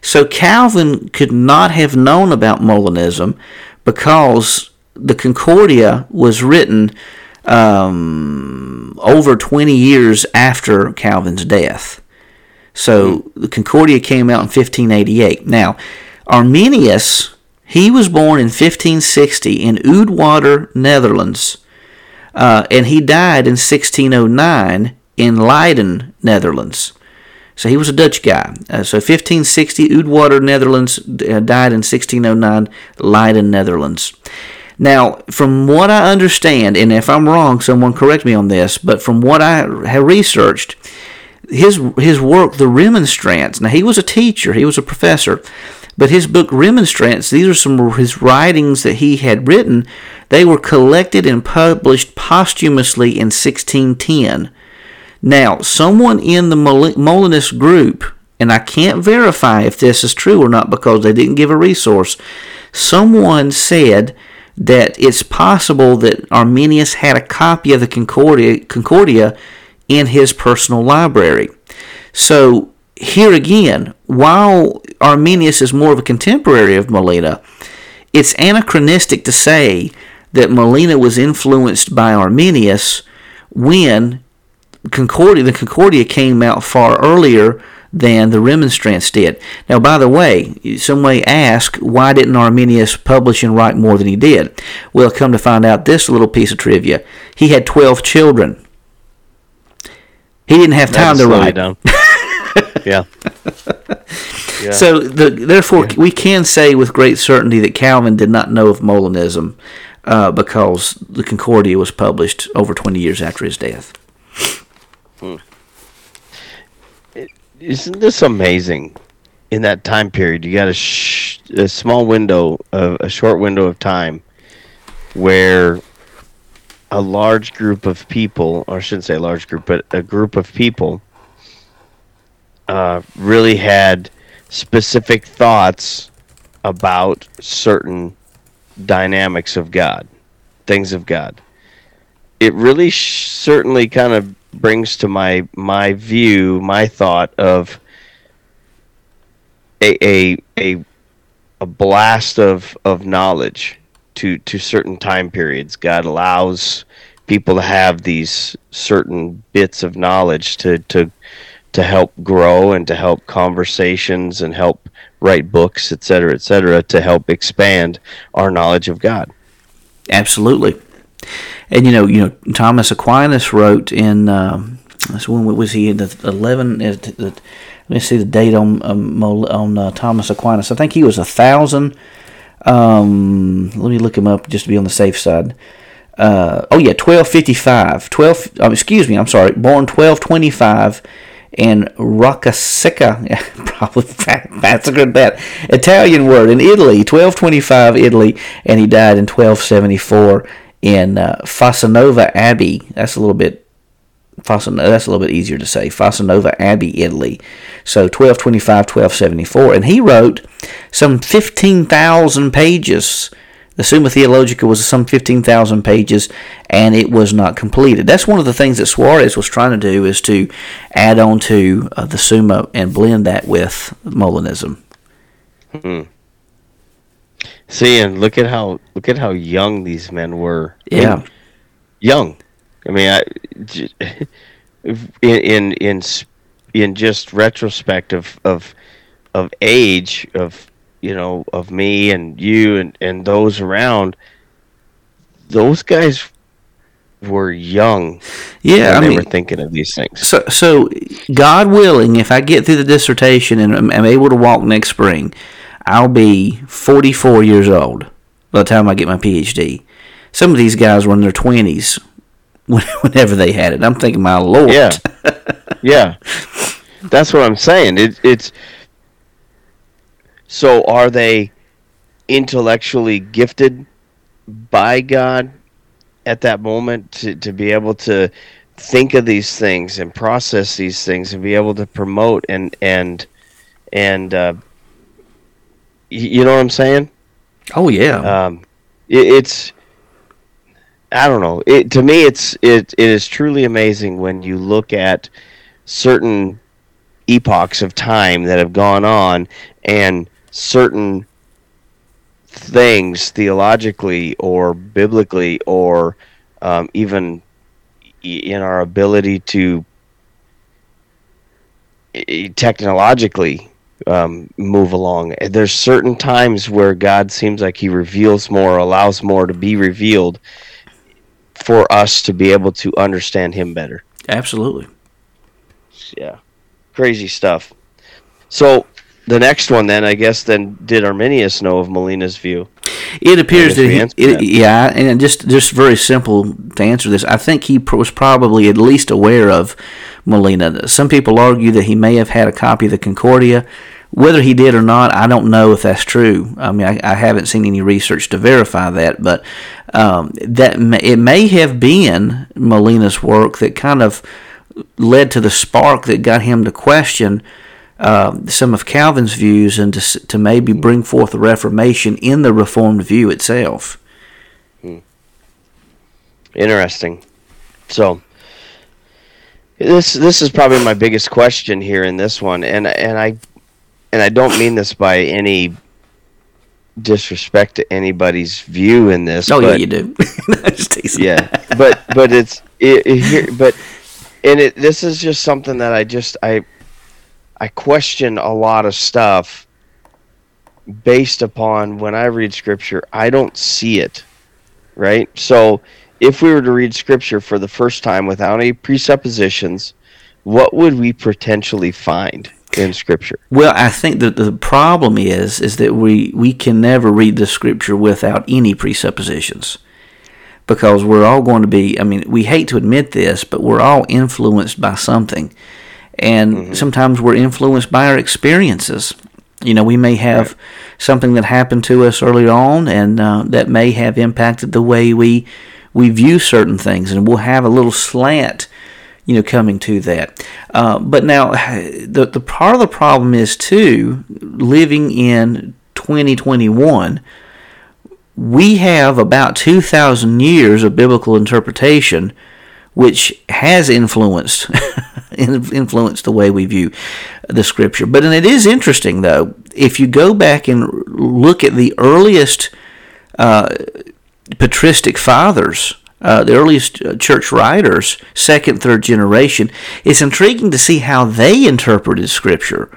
So Calvin could not have known about Molinism because the Concordia was written um, over 20 years after Calvin's death. So the Concordia came out in 1588. Now, Arminius, he was born in 1560 in Oudwater, Netherlands, uh, and he died in 1609 in Leiden, Netherlands. So he was a Dutch guy. Uh, so 1560, Oudwater, Netherlands, uh, died in 1609, Leiden, Netherlands. Now, from what I understand, and if I'm wrong, someone correct me on this, but from what I have researched, his his work, The Remonstrance. Now he was a teacher, he was a professor, but his book Remonstrance. These are some of his writings that he had written. They were collected and published posthumously in 1610. Now, someone in the Mol- Molinist group, and I can't verify if this is true or not because they didn't give a resource. Someone said that it's possible that Arminius had a copy of the Concordia, Concordia in his personal library. So here again, while Arminius is more of a contemporary of Molina, it's anachronistic to say that Molina was influenced by Arminius when Concordia, the Concordia came out far earlier than the Remonstrance did. Now, by the way, some may ask, why didn't Arminius publish and write more than he did? Well, come to find out this little piece of trivia. He had 12 children. He didn't have time to write. down. yeah. Yeah. So, the, therefore, we can say with great certainty that Calvin did not know of Molinism uh, because the Concordia was published over 20 years after his death. Isn't this amazing? In that time period, you got a, sh- a small window, of, a short window of time, where a large group of people, or I shouldn't say large group, but a group of people, uh, really had specific thoughts about certain dynamics of God, things of God. It really sh- certainly kind of brings to my my view, my thought of a a a, a blast of, of knowledge to to certain time periods. God allows people to have these certain bits of knowledge to to to help grow and to help conversations and help write books, et cetera, et cetera, to help expand our knowledge of God. Absolutely. And you know, you know, Thomas Aquinas wrote in um, when was he in the eleven? uh, the- Let me see the date on um, on uh, Thomas Aquinas. I think he was a thousand. Um, let me look him up just to be on the safe side. Uh, oh yeah, twelve fifty five. Twelve. Um, excuse me. I'm sorry. Born twelve twenty five in Roccasecca. Probably that's a good bet. Italian word in Italy. Twelve twenty five Italy, and he died in twelve seventy four in uh, Fossanova Abbey. That's a little bit Fossanova, that's a little bit easier to say. Fossanova Abbey, Italy. So 1225, 1274. And he wrote some 15,000 pages The Summa Theologica was some 15,000 pages, and it was not completed. That's one of the things that Suarez was trying to do is to add on to uh, the Summa and blend that with Molinism. Hmm. See, and look at how look at how young these men were. Yeah, I mean, young. I mean, I, in in in in just retrospect of of of age of you know of me and you and and those around, those guys were young. Yeah, I mean, they were thinking of these things. So, so God willing, if I get through the dissertation and I'm, I'm able to walk next spring, I'll be 44 years old by the time I get my PhD. Some of these guys were in their 20s whenever they had it. I'm thinking, my lord. Yeah, yeah. That's what I'm saying. It, it's so. Are they intellectually gifted by God at that moment to, to be able to think of these things and process these things and be able to promote and and and uh, you know what I'm saying? Oh yeah. Um, it, it's I don't know. It to me, it's it it is truly amazing when you look at certain epochs of time that have gone on and certain things theologically or biblically or um, even in our ability to technologically um, move along. There's certain times where God seems like He reveals more, allows more to be revealed for us to be able to understand Him better. Absolutely. Yeah, crazy stuff. So the next one, then I guess, then did Arminius know of Molina's view? It appears that, he, it, yeah, and just just very simple to answer this. I think he was probably at least aware of Molina. Some people argue that he may have had a copy of the Concordia. Whether he did or not, I don't know if that's true. I mean, I, I haven't seen any research to verify that, but um, that may, it may have been Molina's work that kind of led to the spark that got him to question uh, some of Calvin's views and to, to maybe bring forth a reformation in the Reformed view itself. Hmm. Interesting. So this this is probably my biggest question here in this one, and and I and I don't mean this by any disrespect to anybody's view in this. Oh but, yeah, you do. yeah, but but it's it, it here, but and it this is just something that I just I I question a lot of stuff based upon when I read scripture, I don't see it. Right? So if we were to read scripture for the first time without any presuppositions, what would we potentially find in scripture? Well, I think that the problem is is that we we can never read the scripture without any presuppositions. Because we're all going to be I mean, we hate to admit this, but we're all influenced by something and mm-hmm. sometimes we're influenced by our experiences. You know, we may have right. something that happened to us early on, and uh, that may have impacted the way we we view certain things, and we'll have a little slant, you know, coming to that. Uh, but now, the the part of the problem is too living in 2021. We have about 2,000 years of biblical interpretation, which has influenced influence the way we view the scripture. But and it is interesting though, if you go back and look at the earliest uh, patristic fathers, uh, the earliest uh, church writers, second, third generation, it's intriguing to see how they interpreted scripture.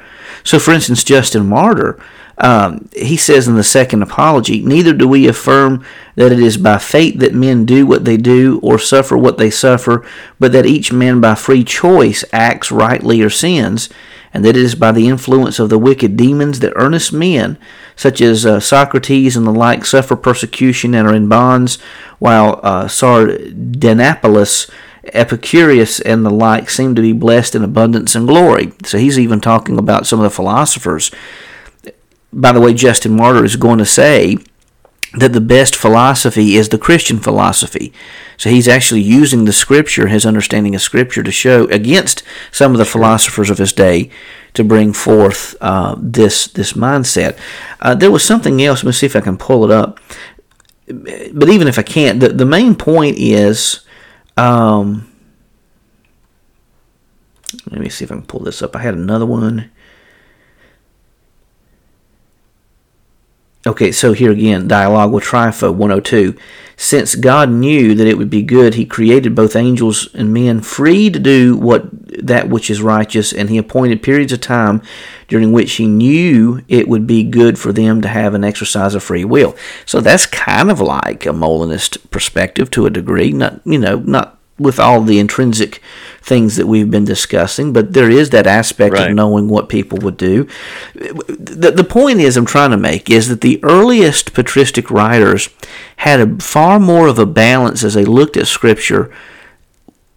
So, for instance, Justin Martyr um, he says in the second apology, Neither do we affirm that it is by fate that men do what they do or suffer what they suffer, but that each man by free choice acts rightly or sins, and that it is by the influence of the wicked demons that earnest men, such as uh, Socrates and the like, suffer persecution and are in bonds, while uh, Sardanapalus, Epicurus, and the like seem to be blessed in abundance and glory. So he's even talking about some of the philosophers by the way, Justin Martyr is going to say that the best philosophy is the Christian philosophy. So he's actually using the scripture, his understanding of scripture, to show against some of the philosophers of his day to bring forth uh, this this mindset. Uh, there was something else. Let me see if I can pull it up. but even if I can't, the the main point is, um, let me see if I can pull this up. I had another one. Okay, so here again, dialogue with Trypho 102. Since God knew that it would be good, he created both angels and men free to do what that which is righteous, and he appointed periods of time during which he knew it would be good for them to have an exercise of free will. So that's kind of like a Molinist perspective to a degree, not you know, not with all the intrinsic things that we've been discussing, but there is that aspect right. of knowing what people would do. The, the point is, I'm trying to make is that the earliest patristic writers had a far more of a balance as they looked at Scripture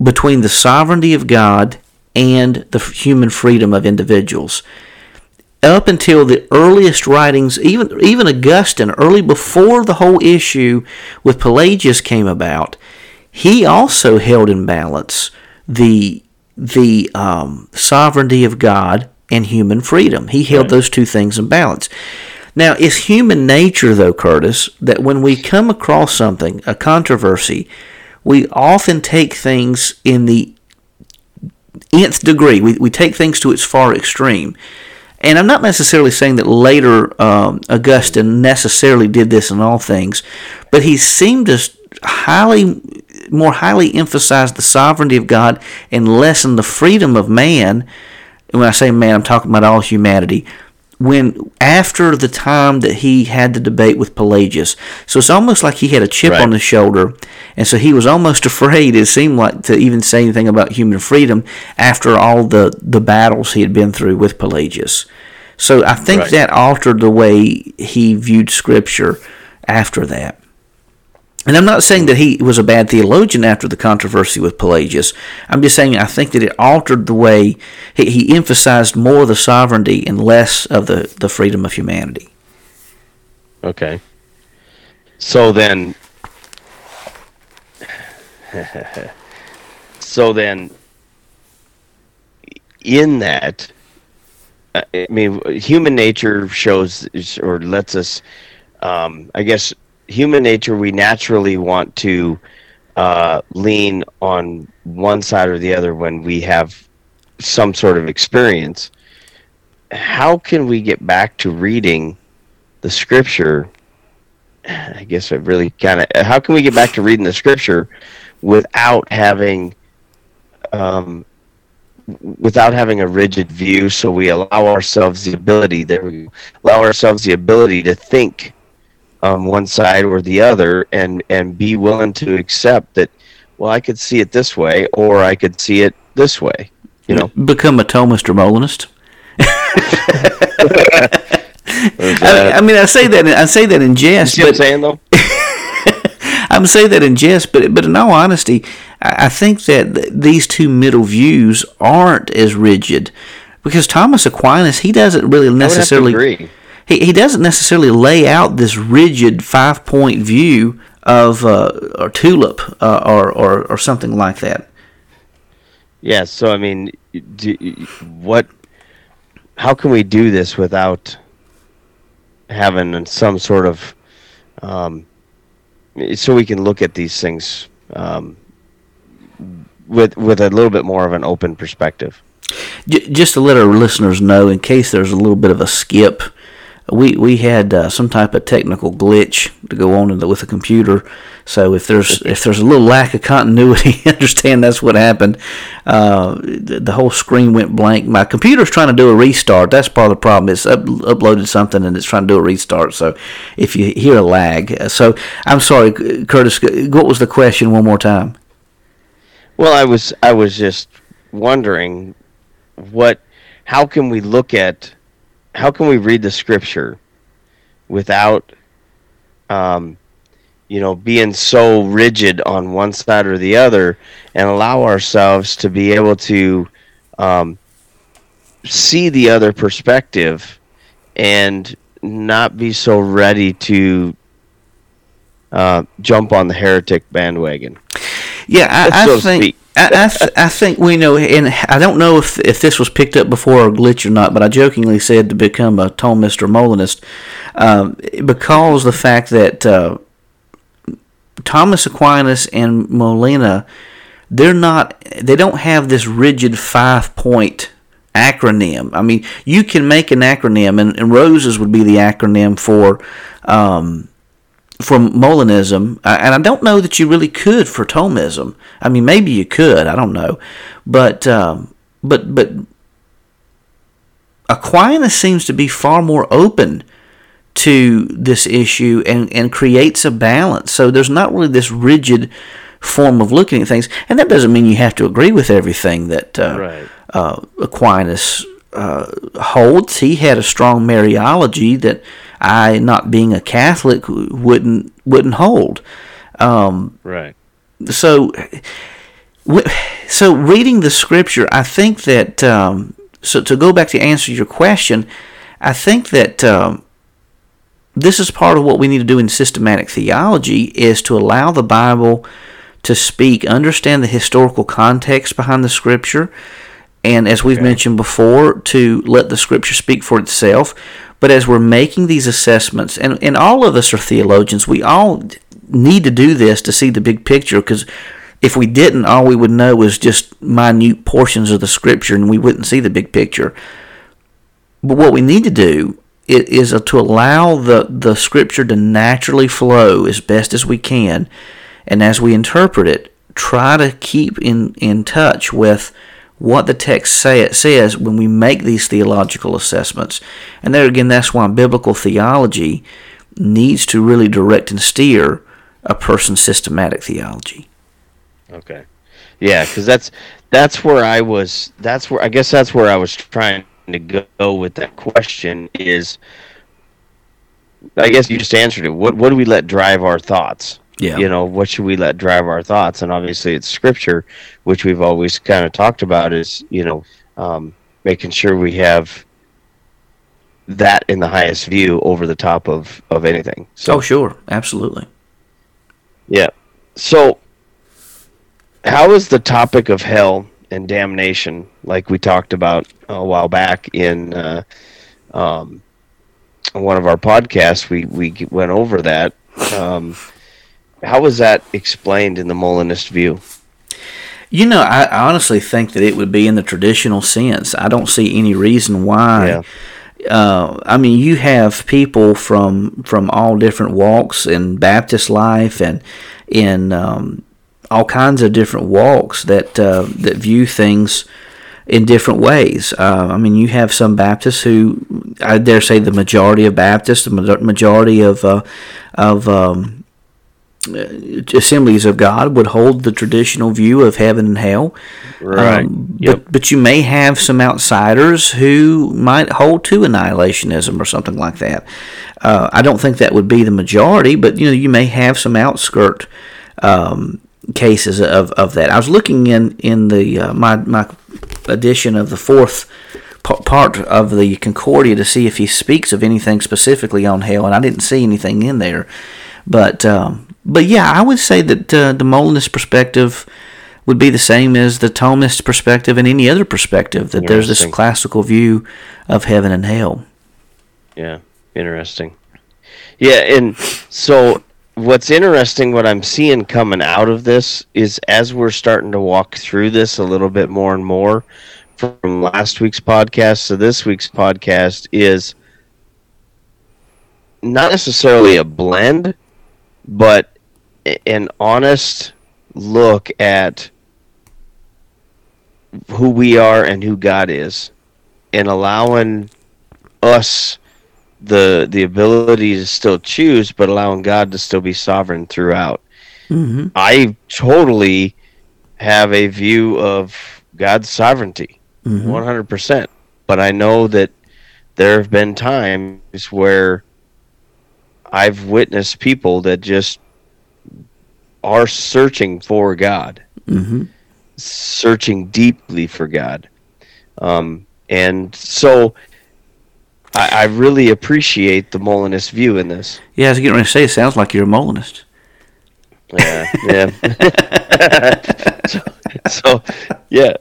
between the sovereignty of God and the human freedom of individuals. Up until the earliest writings, even even Augustine, early before the whole issue with Pelagius came about, he also held in balance the the um, sovereignty of God and human freedom. He held right. those two things in balance. Now, it's human nature, though, Curtis, that when we come across something, a controversy, we often take things in the nth degree. We, we take things to its far extreme. And I'm not necessarily saying that later um, Augustine necessarily did this in all things, but he seemed to highly more highly emphasize the sovereignty of God and lessen the freedom of man. And when I say man, I'm talking about all humanity. When after the time that he had the debate with Pelagius, so it's almost like he had a chip right. on his shoulder, and so he was almost afraid. It seemed like to even say anything about human freedom after all the the battles he had been through with Pelagius. So I think right. that altered the way he viewed Scripture after that. And I'm not saying that he was a bad theologian after the controversy with Pelagius. I'm just saying I think that it altered the way he, he emphasized more the sovereignty and less of the, the freedom of humanity. Okay. So then. so then. In that. I mean, human nature shows or lets us, um, I guess, human nature, we naturally want to uh, lean on one side or the other when we have some sort of experience. How can we get back to reading the scripture? I guess I really kind of. How can we get back to reading the scripture without having, um, without having a rigid view? So we allow ourselves the ability. There we allow ourselves the ability to think um, one side or the other and and be willing to accept that well i could see it this way or i could see it this way you know? Become a Thomist or Molinist. I, I, mean i say that i say that in jest you but, saying though? I'm saying that in jest but but in all honesty i, I think that th- these two middle views aren't as rigid because thomas aquinas he doesn't really necessarily he, he doesn't necessarily lay out this rigid five point view of uh, or tulip uh, or, or or something like that. Yeah. So I mean, do, what? How can we do this without having some sort of um, so we can look at these things um, with with a little bit more of an open perspective. Just to let our listeners know, in case there's a little bit of a skip we we had uh, some type of technical glitch to go on the, with the computer. So if there's if there's a little lack of continuity, understand that's what happened. Uh, the, the, whole screen went blank. My computer's trying to do a restart. That's part of the problem. It's up, uploaded something and it's trying to do a restart. So if you hear a lag, uh, so I'm sorry, Curtis. What was the question? One more time. Well, I was I was just wondering what how can we look at how can we read the scripture without um, you know being so rigid on one side or the other and allow ourselves to be able to um, see the other perspective and not be so ready to uh, jump on the heretic bandwagon. Yeah, I, so I think I, I, th- I, think we know, and I don't know if if this was picked up before or glitch or not, but I jokingly said to become a Thomist or Molinist um, because the fact that uh, Thomas Aquinas and Molina, they're not. They don't have this rigid five point acronym. I mean, you can make an acronym, and, and roses would be the acronym for. Um, for Molinism, and I don't know that you really could for Thomism. I mean, maybe you could. I don't know, but um, but but Aquinas seems to be far more open to this issue and, and creates a balance. So there's not really this rigid form of looking at things, and that doesn't mean you have to agree with everything that uh, right. uh, Aquinas uh, holds. He had a strong Mariology that I, not being a Catholic, wouldn't wouldn't hold. Um, right. So, so reading the Scripture, I think that. Um, so to go back to answer your question, I think that um, this is part of what we need to do in systematic theology is to allow the Bible to speak, understand the historical context behind the scripture, and as we've okay. mentioned before, to let the scripture speak for itself. But as we're making these assessments, and, and all of us are theologians, we all need to do this to see the big picture because if we didn't, all we would know was just minute portions of the scripture and we wouldn't see the big picture. But what we need to do is to allow the, the scripture to naturally flow as best as we can. And as we interpret it, try to keep in, in touch with what the text say, it says when we make these theological assessments. And there again, that's why biblical theology needs to really direct and steer a person's systematic theology. Okay. Yeah, because that's that's where I was. That's where I guess that's where I was trying to go with that question is I guess you just answered it. What what do we let drive our thoughts? Yeah. You know, what should we let drive our thoughts? And obviously it's scripture, which we've always kind of talked about is, you know, um, making sure we have that in the highest view over the top of, of anything. So, oh, sure. Absolutely. Yeah. So, how is the topic of hell and damnation, like we talked about a while back in uh, um, one of our podcasts. We we went over that. Um, how was that explained in the Molinist view? You know, I honestly think that it would be in the traditional sense. I don't see any reason why. Yeah. Uh, I mean, you have people from from all different walks in Baptist life and in um, all kinds of different walks that uh, that view things in different ways. Uh, I mean, you have some Baptists who, I dare say, the majority of Baptists, the majority of uh, of um, assemblies of God would hold the traditional view of heaven and hell. Right. Um, yep. But but you may have some outsiders who might hold to annihilationism or something like that. Uh, I don't think that would be the majority, but you know you may have some outskirt. Um, cases of, of that. I was looking in in the uh, my my edition of the fourth part of the Concordia to see if he speaks of anything specifically on hell, and I didn't see anything in there. But um, but yeah, I would say that uh, the Molinist perspective would be the same as the Thomist perspective and any other perspective. That there's this classical view of heaven and hell. Yeah, interesting. Yeah, and so what's interesting, what I'm seeing coming out of this is as we're starting to walk through this a little bit more and more from last week's podcast to this week's podcast is not necessarily a blend, but an honest look at who we are and who God is and allowing us the the ability to still choose, but allowing God to still be sovereign throughout. Mm-hmm. I totally have a view of God's sovereignty, mm-hmm. one hundred percent. But I know that there have been times where I've witnessed people that just are searching for God, mm-hmm. searching deeply for God, um, and so I, I really appreciate the Molinist view in this. Yeah, I was getting ready to say, it sounds like you're a Molinist. Yeah, yeah. so, so, yeah,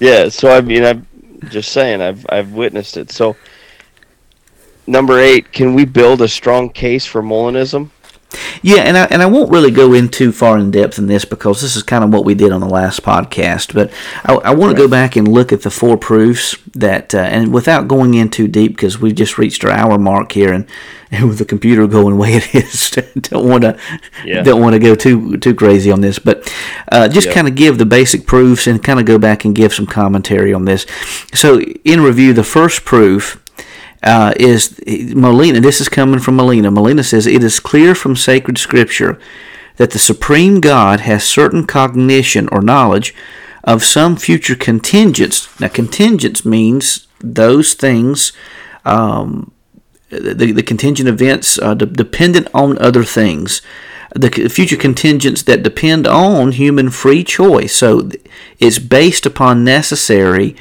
yeah. So I mean, I'm just saying, I've I've witnessed it. So, number eight, can we build a strong case for Molinism? Yeah, and I and I won't really go in too far in depth in this because this is kind of what we did on the last podcast. But I, I want to go back and look at the four proofs that, uh, and without going in too deep because we've just reached our hour mark here, and, and with the computer going the way it is, don't want to Yeah. don't want to go too too crazy on this. But uh, just Yep. kind of give the basic proofs and kind of go back and give some commentary on this. So in review, the first proof uh, is Molina. This is coming from Molina. Molina says it is clear from sacred scripture that the supreme God has certain cognition or knowledge of some future contingents. Now, contingents means those things, um, the, the contingent events uh, de- dependent on other things. The future contingents that depend on human free choice. So it's based upon necessary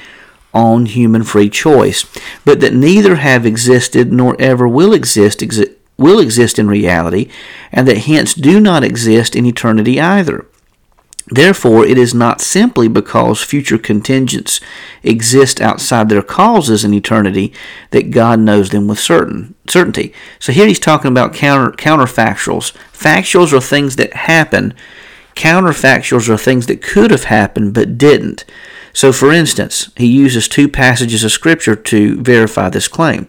on human free choice, but that neither have existed nor ever will exist exi- will exist in reality, and that hence do not exist in eternity either. Therefore, it is not simply because future contingents exist outside their causes in eternity that God knows them with certain certainty. So here he's talking about counter counterfactuals. Factuals are things that happen. Counterfactuals are things that could have happened but didn't. So, for instance, he uses two passages of Scripture to verify this claim.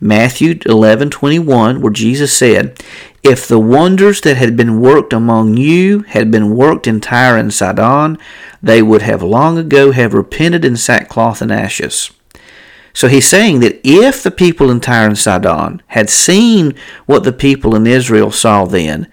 Matthew 11:21, where Jesus said, "If the wonders that had been worked among you had been worked in Tyre and Sidon, they would have long ago have repented in sackcloth and ashes." So he's saying that if the people in Tyre and Sidon had seen what the people in Israel saw then,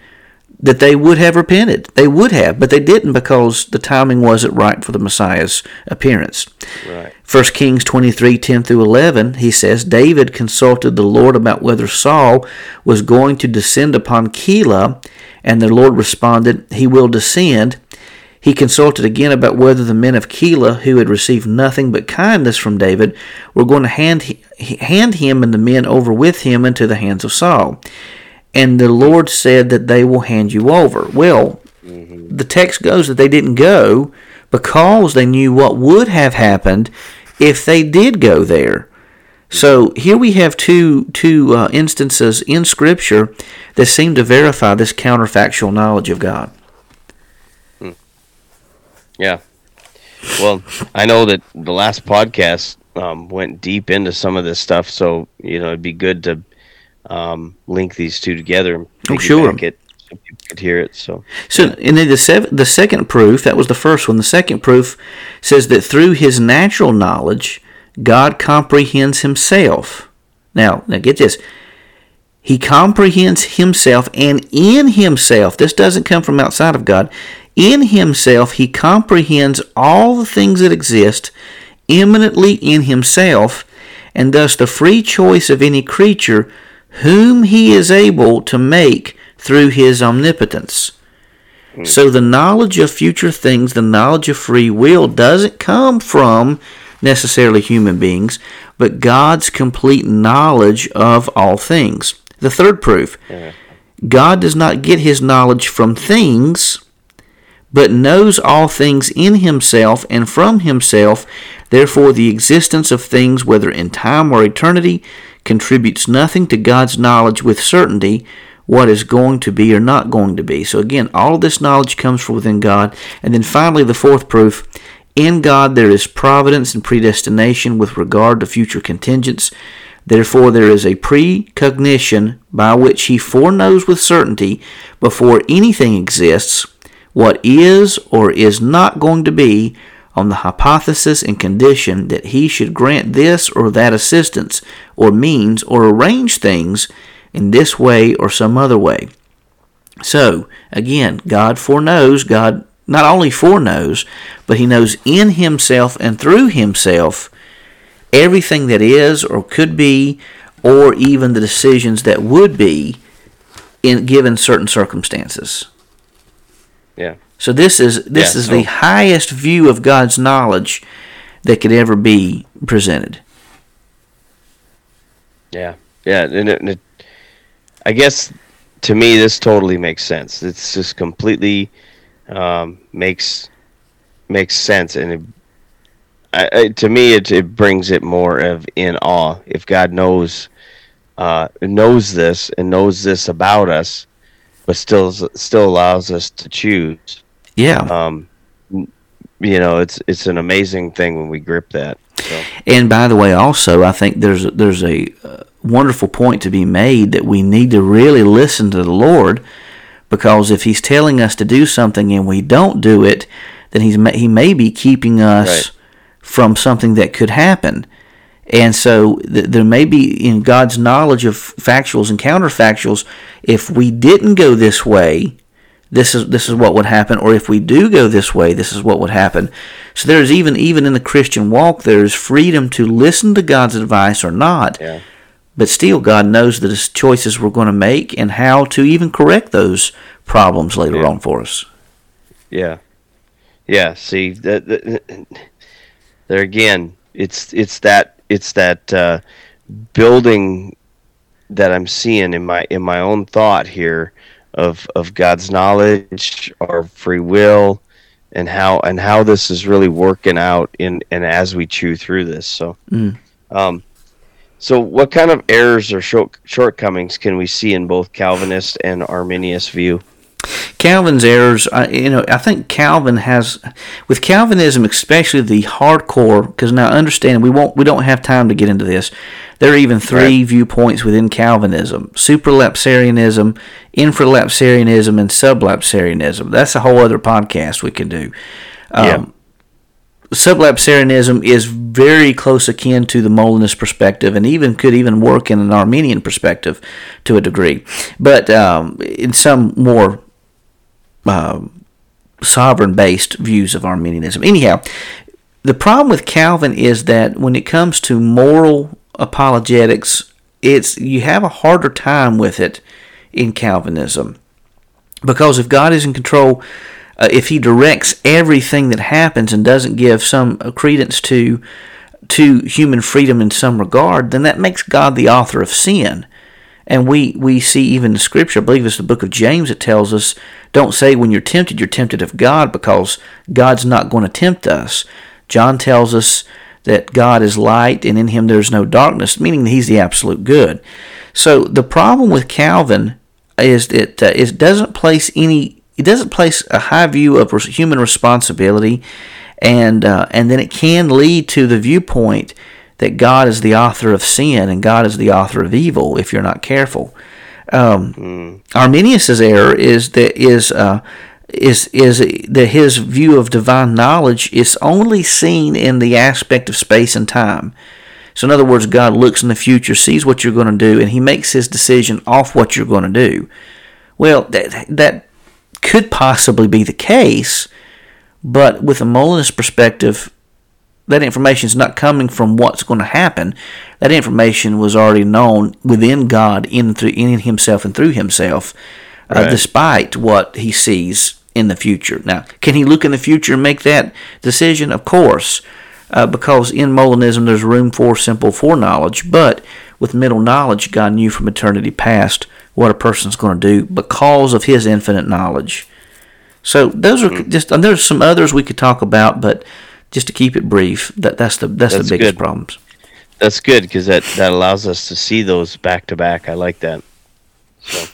that they would have repented. They would have, but they didn't because the timing wasn't right for the Messiah's appearance. Right. 1 Kings 23 10 through 11, he says, David consulted the Lord about whether Saul was going to descend upon Keilah, and the Lord responded, He will descend. He consulted again about whether the men of Keilah, who had received nothing but kindness from David, were going to hand, hand him and the men over with him into the hands of Saul. And the Lord said that they will hand you over. Well, the text goes that they didn't go because they knew what would have happened if they did go there. So here we have two two uh, instances in Scripture that seem to verify this counterfactual knowledge of God. Yeah. Well, I know that the last podcast um, went deep into some of this stuff, so you know it'd be good to um, link these two together. And Oh, sure. It, so people could hear it. So So, and then the sev- the second proof that was the first one. The second proof says that through His natural knowledge, God comprehends Himself. Now, now get this. He comprehends Himself, and in Himself, this doesn't come from outside of God. In Himself, He comprehends all the things that exist immanently in Himself, and thus the free choice of any creature whom He is able to make through His omnipotence. Hmm. So the knowledge of future things, the knowledge of free will, doesn't come from necessarily human beings, but God's complete knowledge of all things. The third proof God does not get his knowledge from things, but knows all things in himself and from himself. Therefore, the existence of things, whether in time or eternity, contributes nothing to God's knowledge with certainty what is going to be or not going to be. So, again, all this knowledge comes from within God. And then finally, the fourth proof in God there is providence and predestination with regard to future contingents. Therefore, there is a precognition by which he foreknows with certainty before anything exists what is or is not going to be on the hypothesis and condition that he should grant this or that assistance or means or arrange things in this way or some other way. So, again, God foreknows, God not only foreknows, but he knows in himself and through himself everything that is or could be or even the decisions that would be in given certain circumstances. yeah, So this is this Yeah, is so- the highest view of God's knowledge that could ever be presented. yeah, yeah. And it, and it, I guess to me this totally makes sense. It's just completely um, makes makes sense, and it, I, I, to me it, it brings it more of in awe. If God knows uh, knows this and knows this about us, but still still allows us to choose. Yeah. Um, you know, it's it's an amazing thing when we grip that. So. And by the way, also, I think there's there's a uh, wonderful point to be made that we need to really listen to the Lord, because if He's telling us to do something and we don't do it, then He's He may be keeping us right. from something that could happen. And so th- there may be in God's knowledge of factuals and counterfactuals, if we didn't go this way, this is this is what would happen or if we do go this way this is what would happen so there's even even in the christian walk there's freedom to listen to god's advice or not yeah. but still god knows the choices we're going to make and how to even correct those problems later yeah. on for us yeah yeah see that, that there again it's it's that it's that uh, building that i'm seeing in my in my own thought here of of God's knowledge, our free will, and how and how this is really working out in and as we chew through this. So, mm. um, so what kind of errors or short, shortcomings can we see in both Calvinist and Arminius view? Calvin's errors, uh, you know, I think Calvin has, with Calvinism, especially the hardcore, because now understand we won't, we don't have time to get into this. There are even three right. viewpoints within Calvinism: supralapsarianism, infralapsarianism, and sublapsarianism. That's a whole other podcast we can do. Um, yeah. Sublapsarianism is very close akin to the Molinist perspective, and even could even work in an Arminian perspective to a degree, but um, in some more uh, sovereign-based views of Arminianism. Anyhow, the problem with Calvin is that when it comes to moral apologetics, it's you have a harder time with it in Calvinism because if God is in control, uh, if He directs everything that happens and doesn't give some credence to to human freedom in some regard, then that makes God the author of sin. And we, we see even in Scripture, I believe it's the book of James, it tells us, don't say when you're tempted, you're tempted of God because God's not going to tempt us. John tells us that God is light and in him there's no darkness, meaning that he's the absolute good. So the problem with Calvin is that uh, it doesn't place any it doesn't place a high view of human responsibility and uh, and then it can lead to the viewpoint that God is the author of sin and God is the author of evil if you're not careful. Um, mm. Arminius's error is that is uh, is is that his view of divine knowledge is only seen in the aspect of space and time. So in other words, God looks in the future, sees what you're going to do, and He makes His decision off what you're going to do. Well, that that could possibly be the case, but with a Molinist perspective, that information is not coming from what's going to happen. That information was already known within God, in through in Himself and through Himself, uh, right. uh, despite what He sees in the future. Now, can He look in the future and make that decision? Of course, uh, because in Molinism there's room for simple foreknowledge, but with middle knowledge, God knew from eternity past what a person's going to do because of His infinite knowledge. So those are mm-hmm. just, and there's some others we could talk about, but just to keep it brief, that that's the that's, that's the biggest good. problems. That's good because that that allows us to see those back to back. I like that. So,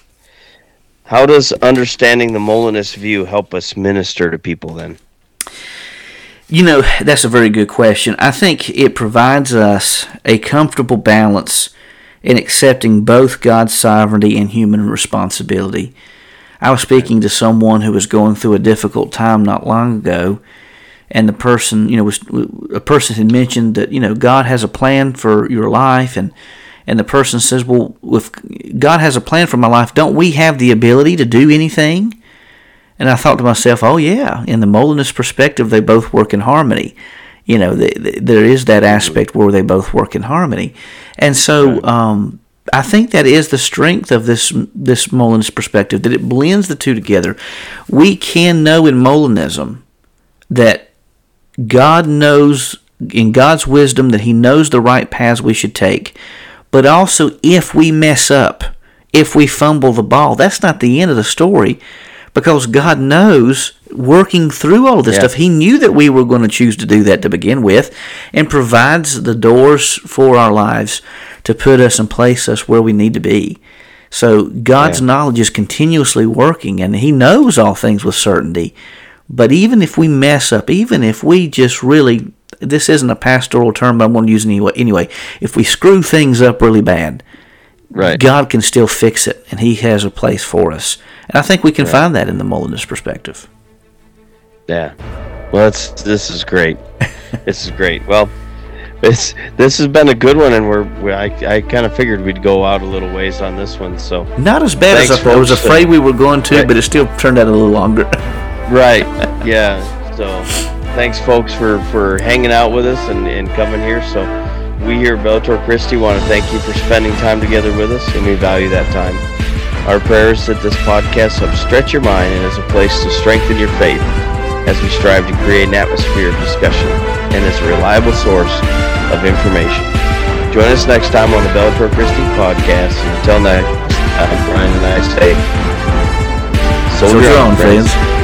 how does understanding the Molinist view help us minister to people then? You know, that's a very good question. I think it provides us a comfortable balance in accepting both God's sovereignty and human responsibility. I was speaking to someone who was going through a difficult time not long ago, and the person, you know, was a person had mentioned that you know God has a plan for your life, and and the person says, well, if God has a plan for my life, don't we have the ability to do anything? And I thought to myself, oh yeah, in the Molinist perspective, they both work in harmony. You know, the, the, there is that aspect where they both work in harmony, and so um, I think that is the strength of this this Molinist perspective that it blends the two together. We can know in Molinism that God knows in God's wisdom that He knows the right paths we should take. But also, if we mess up, if we fumble the ball, that's not the end of the story because God knows working through all this yeah. stuff. He knew that we were going to choose to do that to begin with and provides the doors for our lives to put us and place us where we need to be. So God's Yeah. knowledge is continuously working, and He knows all things with certainty. But even if we mess up, even if we just really, this isn't a pastoral term, but I'm going to use it anyway. Anyway, if we screw things up really bad, Right. God can still fix it, and He has a place for us. And I think we can find that in the Molinist perspective. Yeah. Well, that's this is great. this is great. Well, it's this has been a good one, and we're we, I I kind of figured we'd go out a little ways on this one. So Not as bad Thanks, as I I was afraid we were going to, Right. but it still turned out a little longer. right, yeah. So thanks, folks, for for hanging out with us and and coming here. So we here at Bellator Christi want to thank you for spending time together with us, and we value that time. Our prayers that this podcast helps stretch your mind and is a place to strengthen your faith as we strive to create an atmosphere of discussion and as a reliable source of information. Join us next time on the Bellator Christi podcast. And until next time, Brian and I say, Soldier on, friends. You've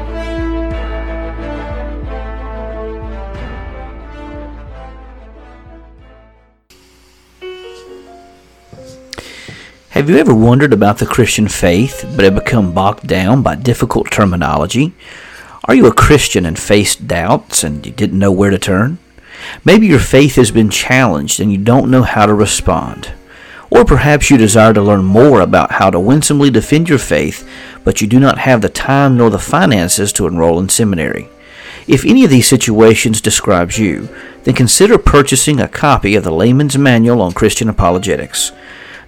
Have you ever wondered about the Christian faith but have become bogged down by difficult terminology? Are you a Christian and faced doubts and you didn't know where to turn? Maybe your faith has been challenged and you don't know how to respond. Or perhaps you desire to learn more about how to winsomely defend your faith, but you do not have the time nor the finances to enroll in seminary. If any of these situations describes you, then consider purchasing a copy of the Layman's Manual on Christian Apologetics.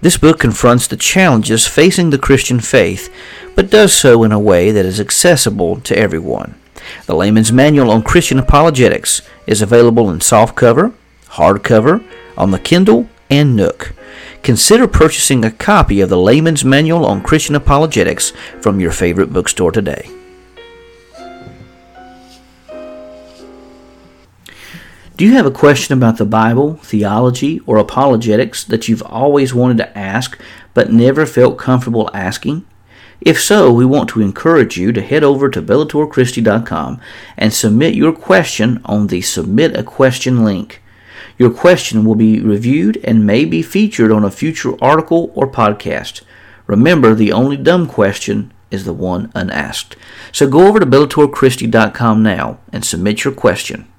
This book confronts the challenges facing the Christian faith, but does so in a way that is accessible to everyone. The Layman's Manual on Christian Apologetics is available in softcover, hardcover, on the Kindle, and Nook. Consider purchasing a copy of the Layman's Manual on Christian Apologetics from your favorite bookstore today. Do you have a question about the Bible, theology, or apologetics that you've always wanted to ask but never felt comfortable asking? If so, we want to encourage you to head over to BellatorChristi.com and submit your question on the Submit a Question link. Your question will be reviewed and may be featured on a future article or podcast. Remember, the only dumb question is the one unasked. So go over to BellatorChristi.com now and submit your question.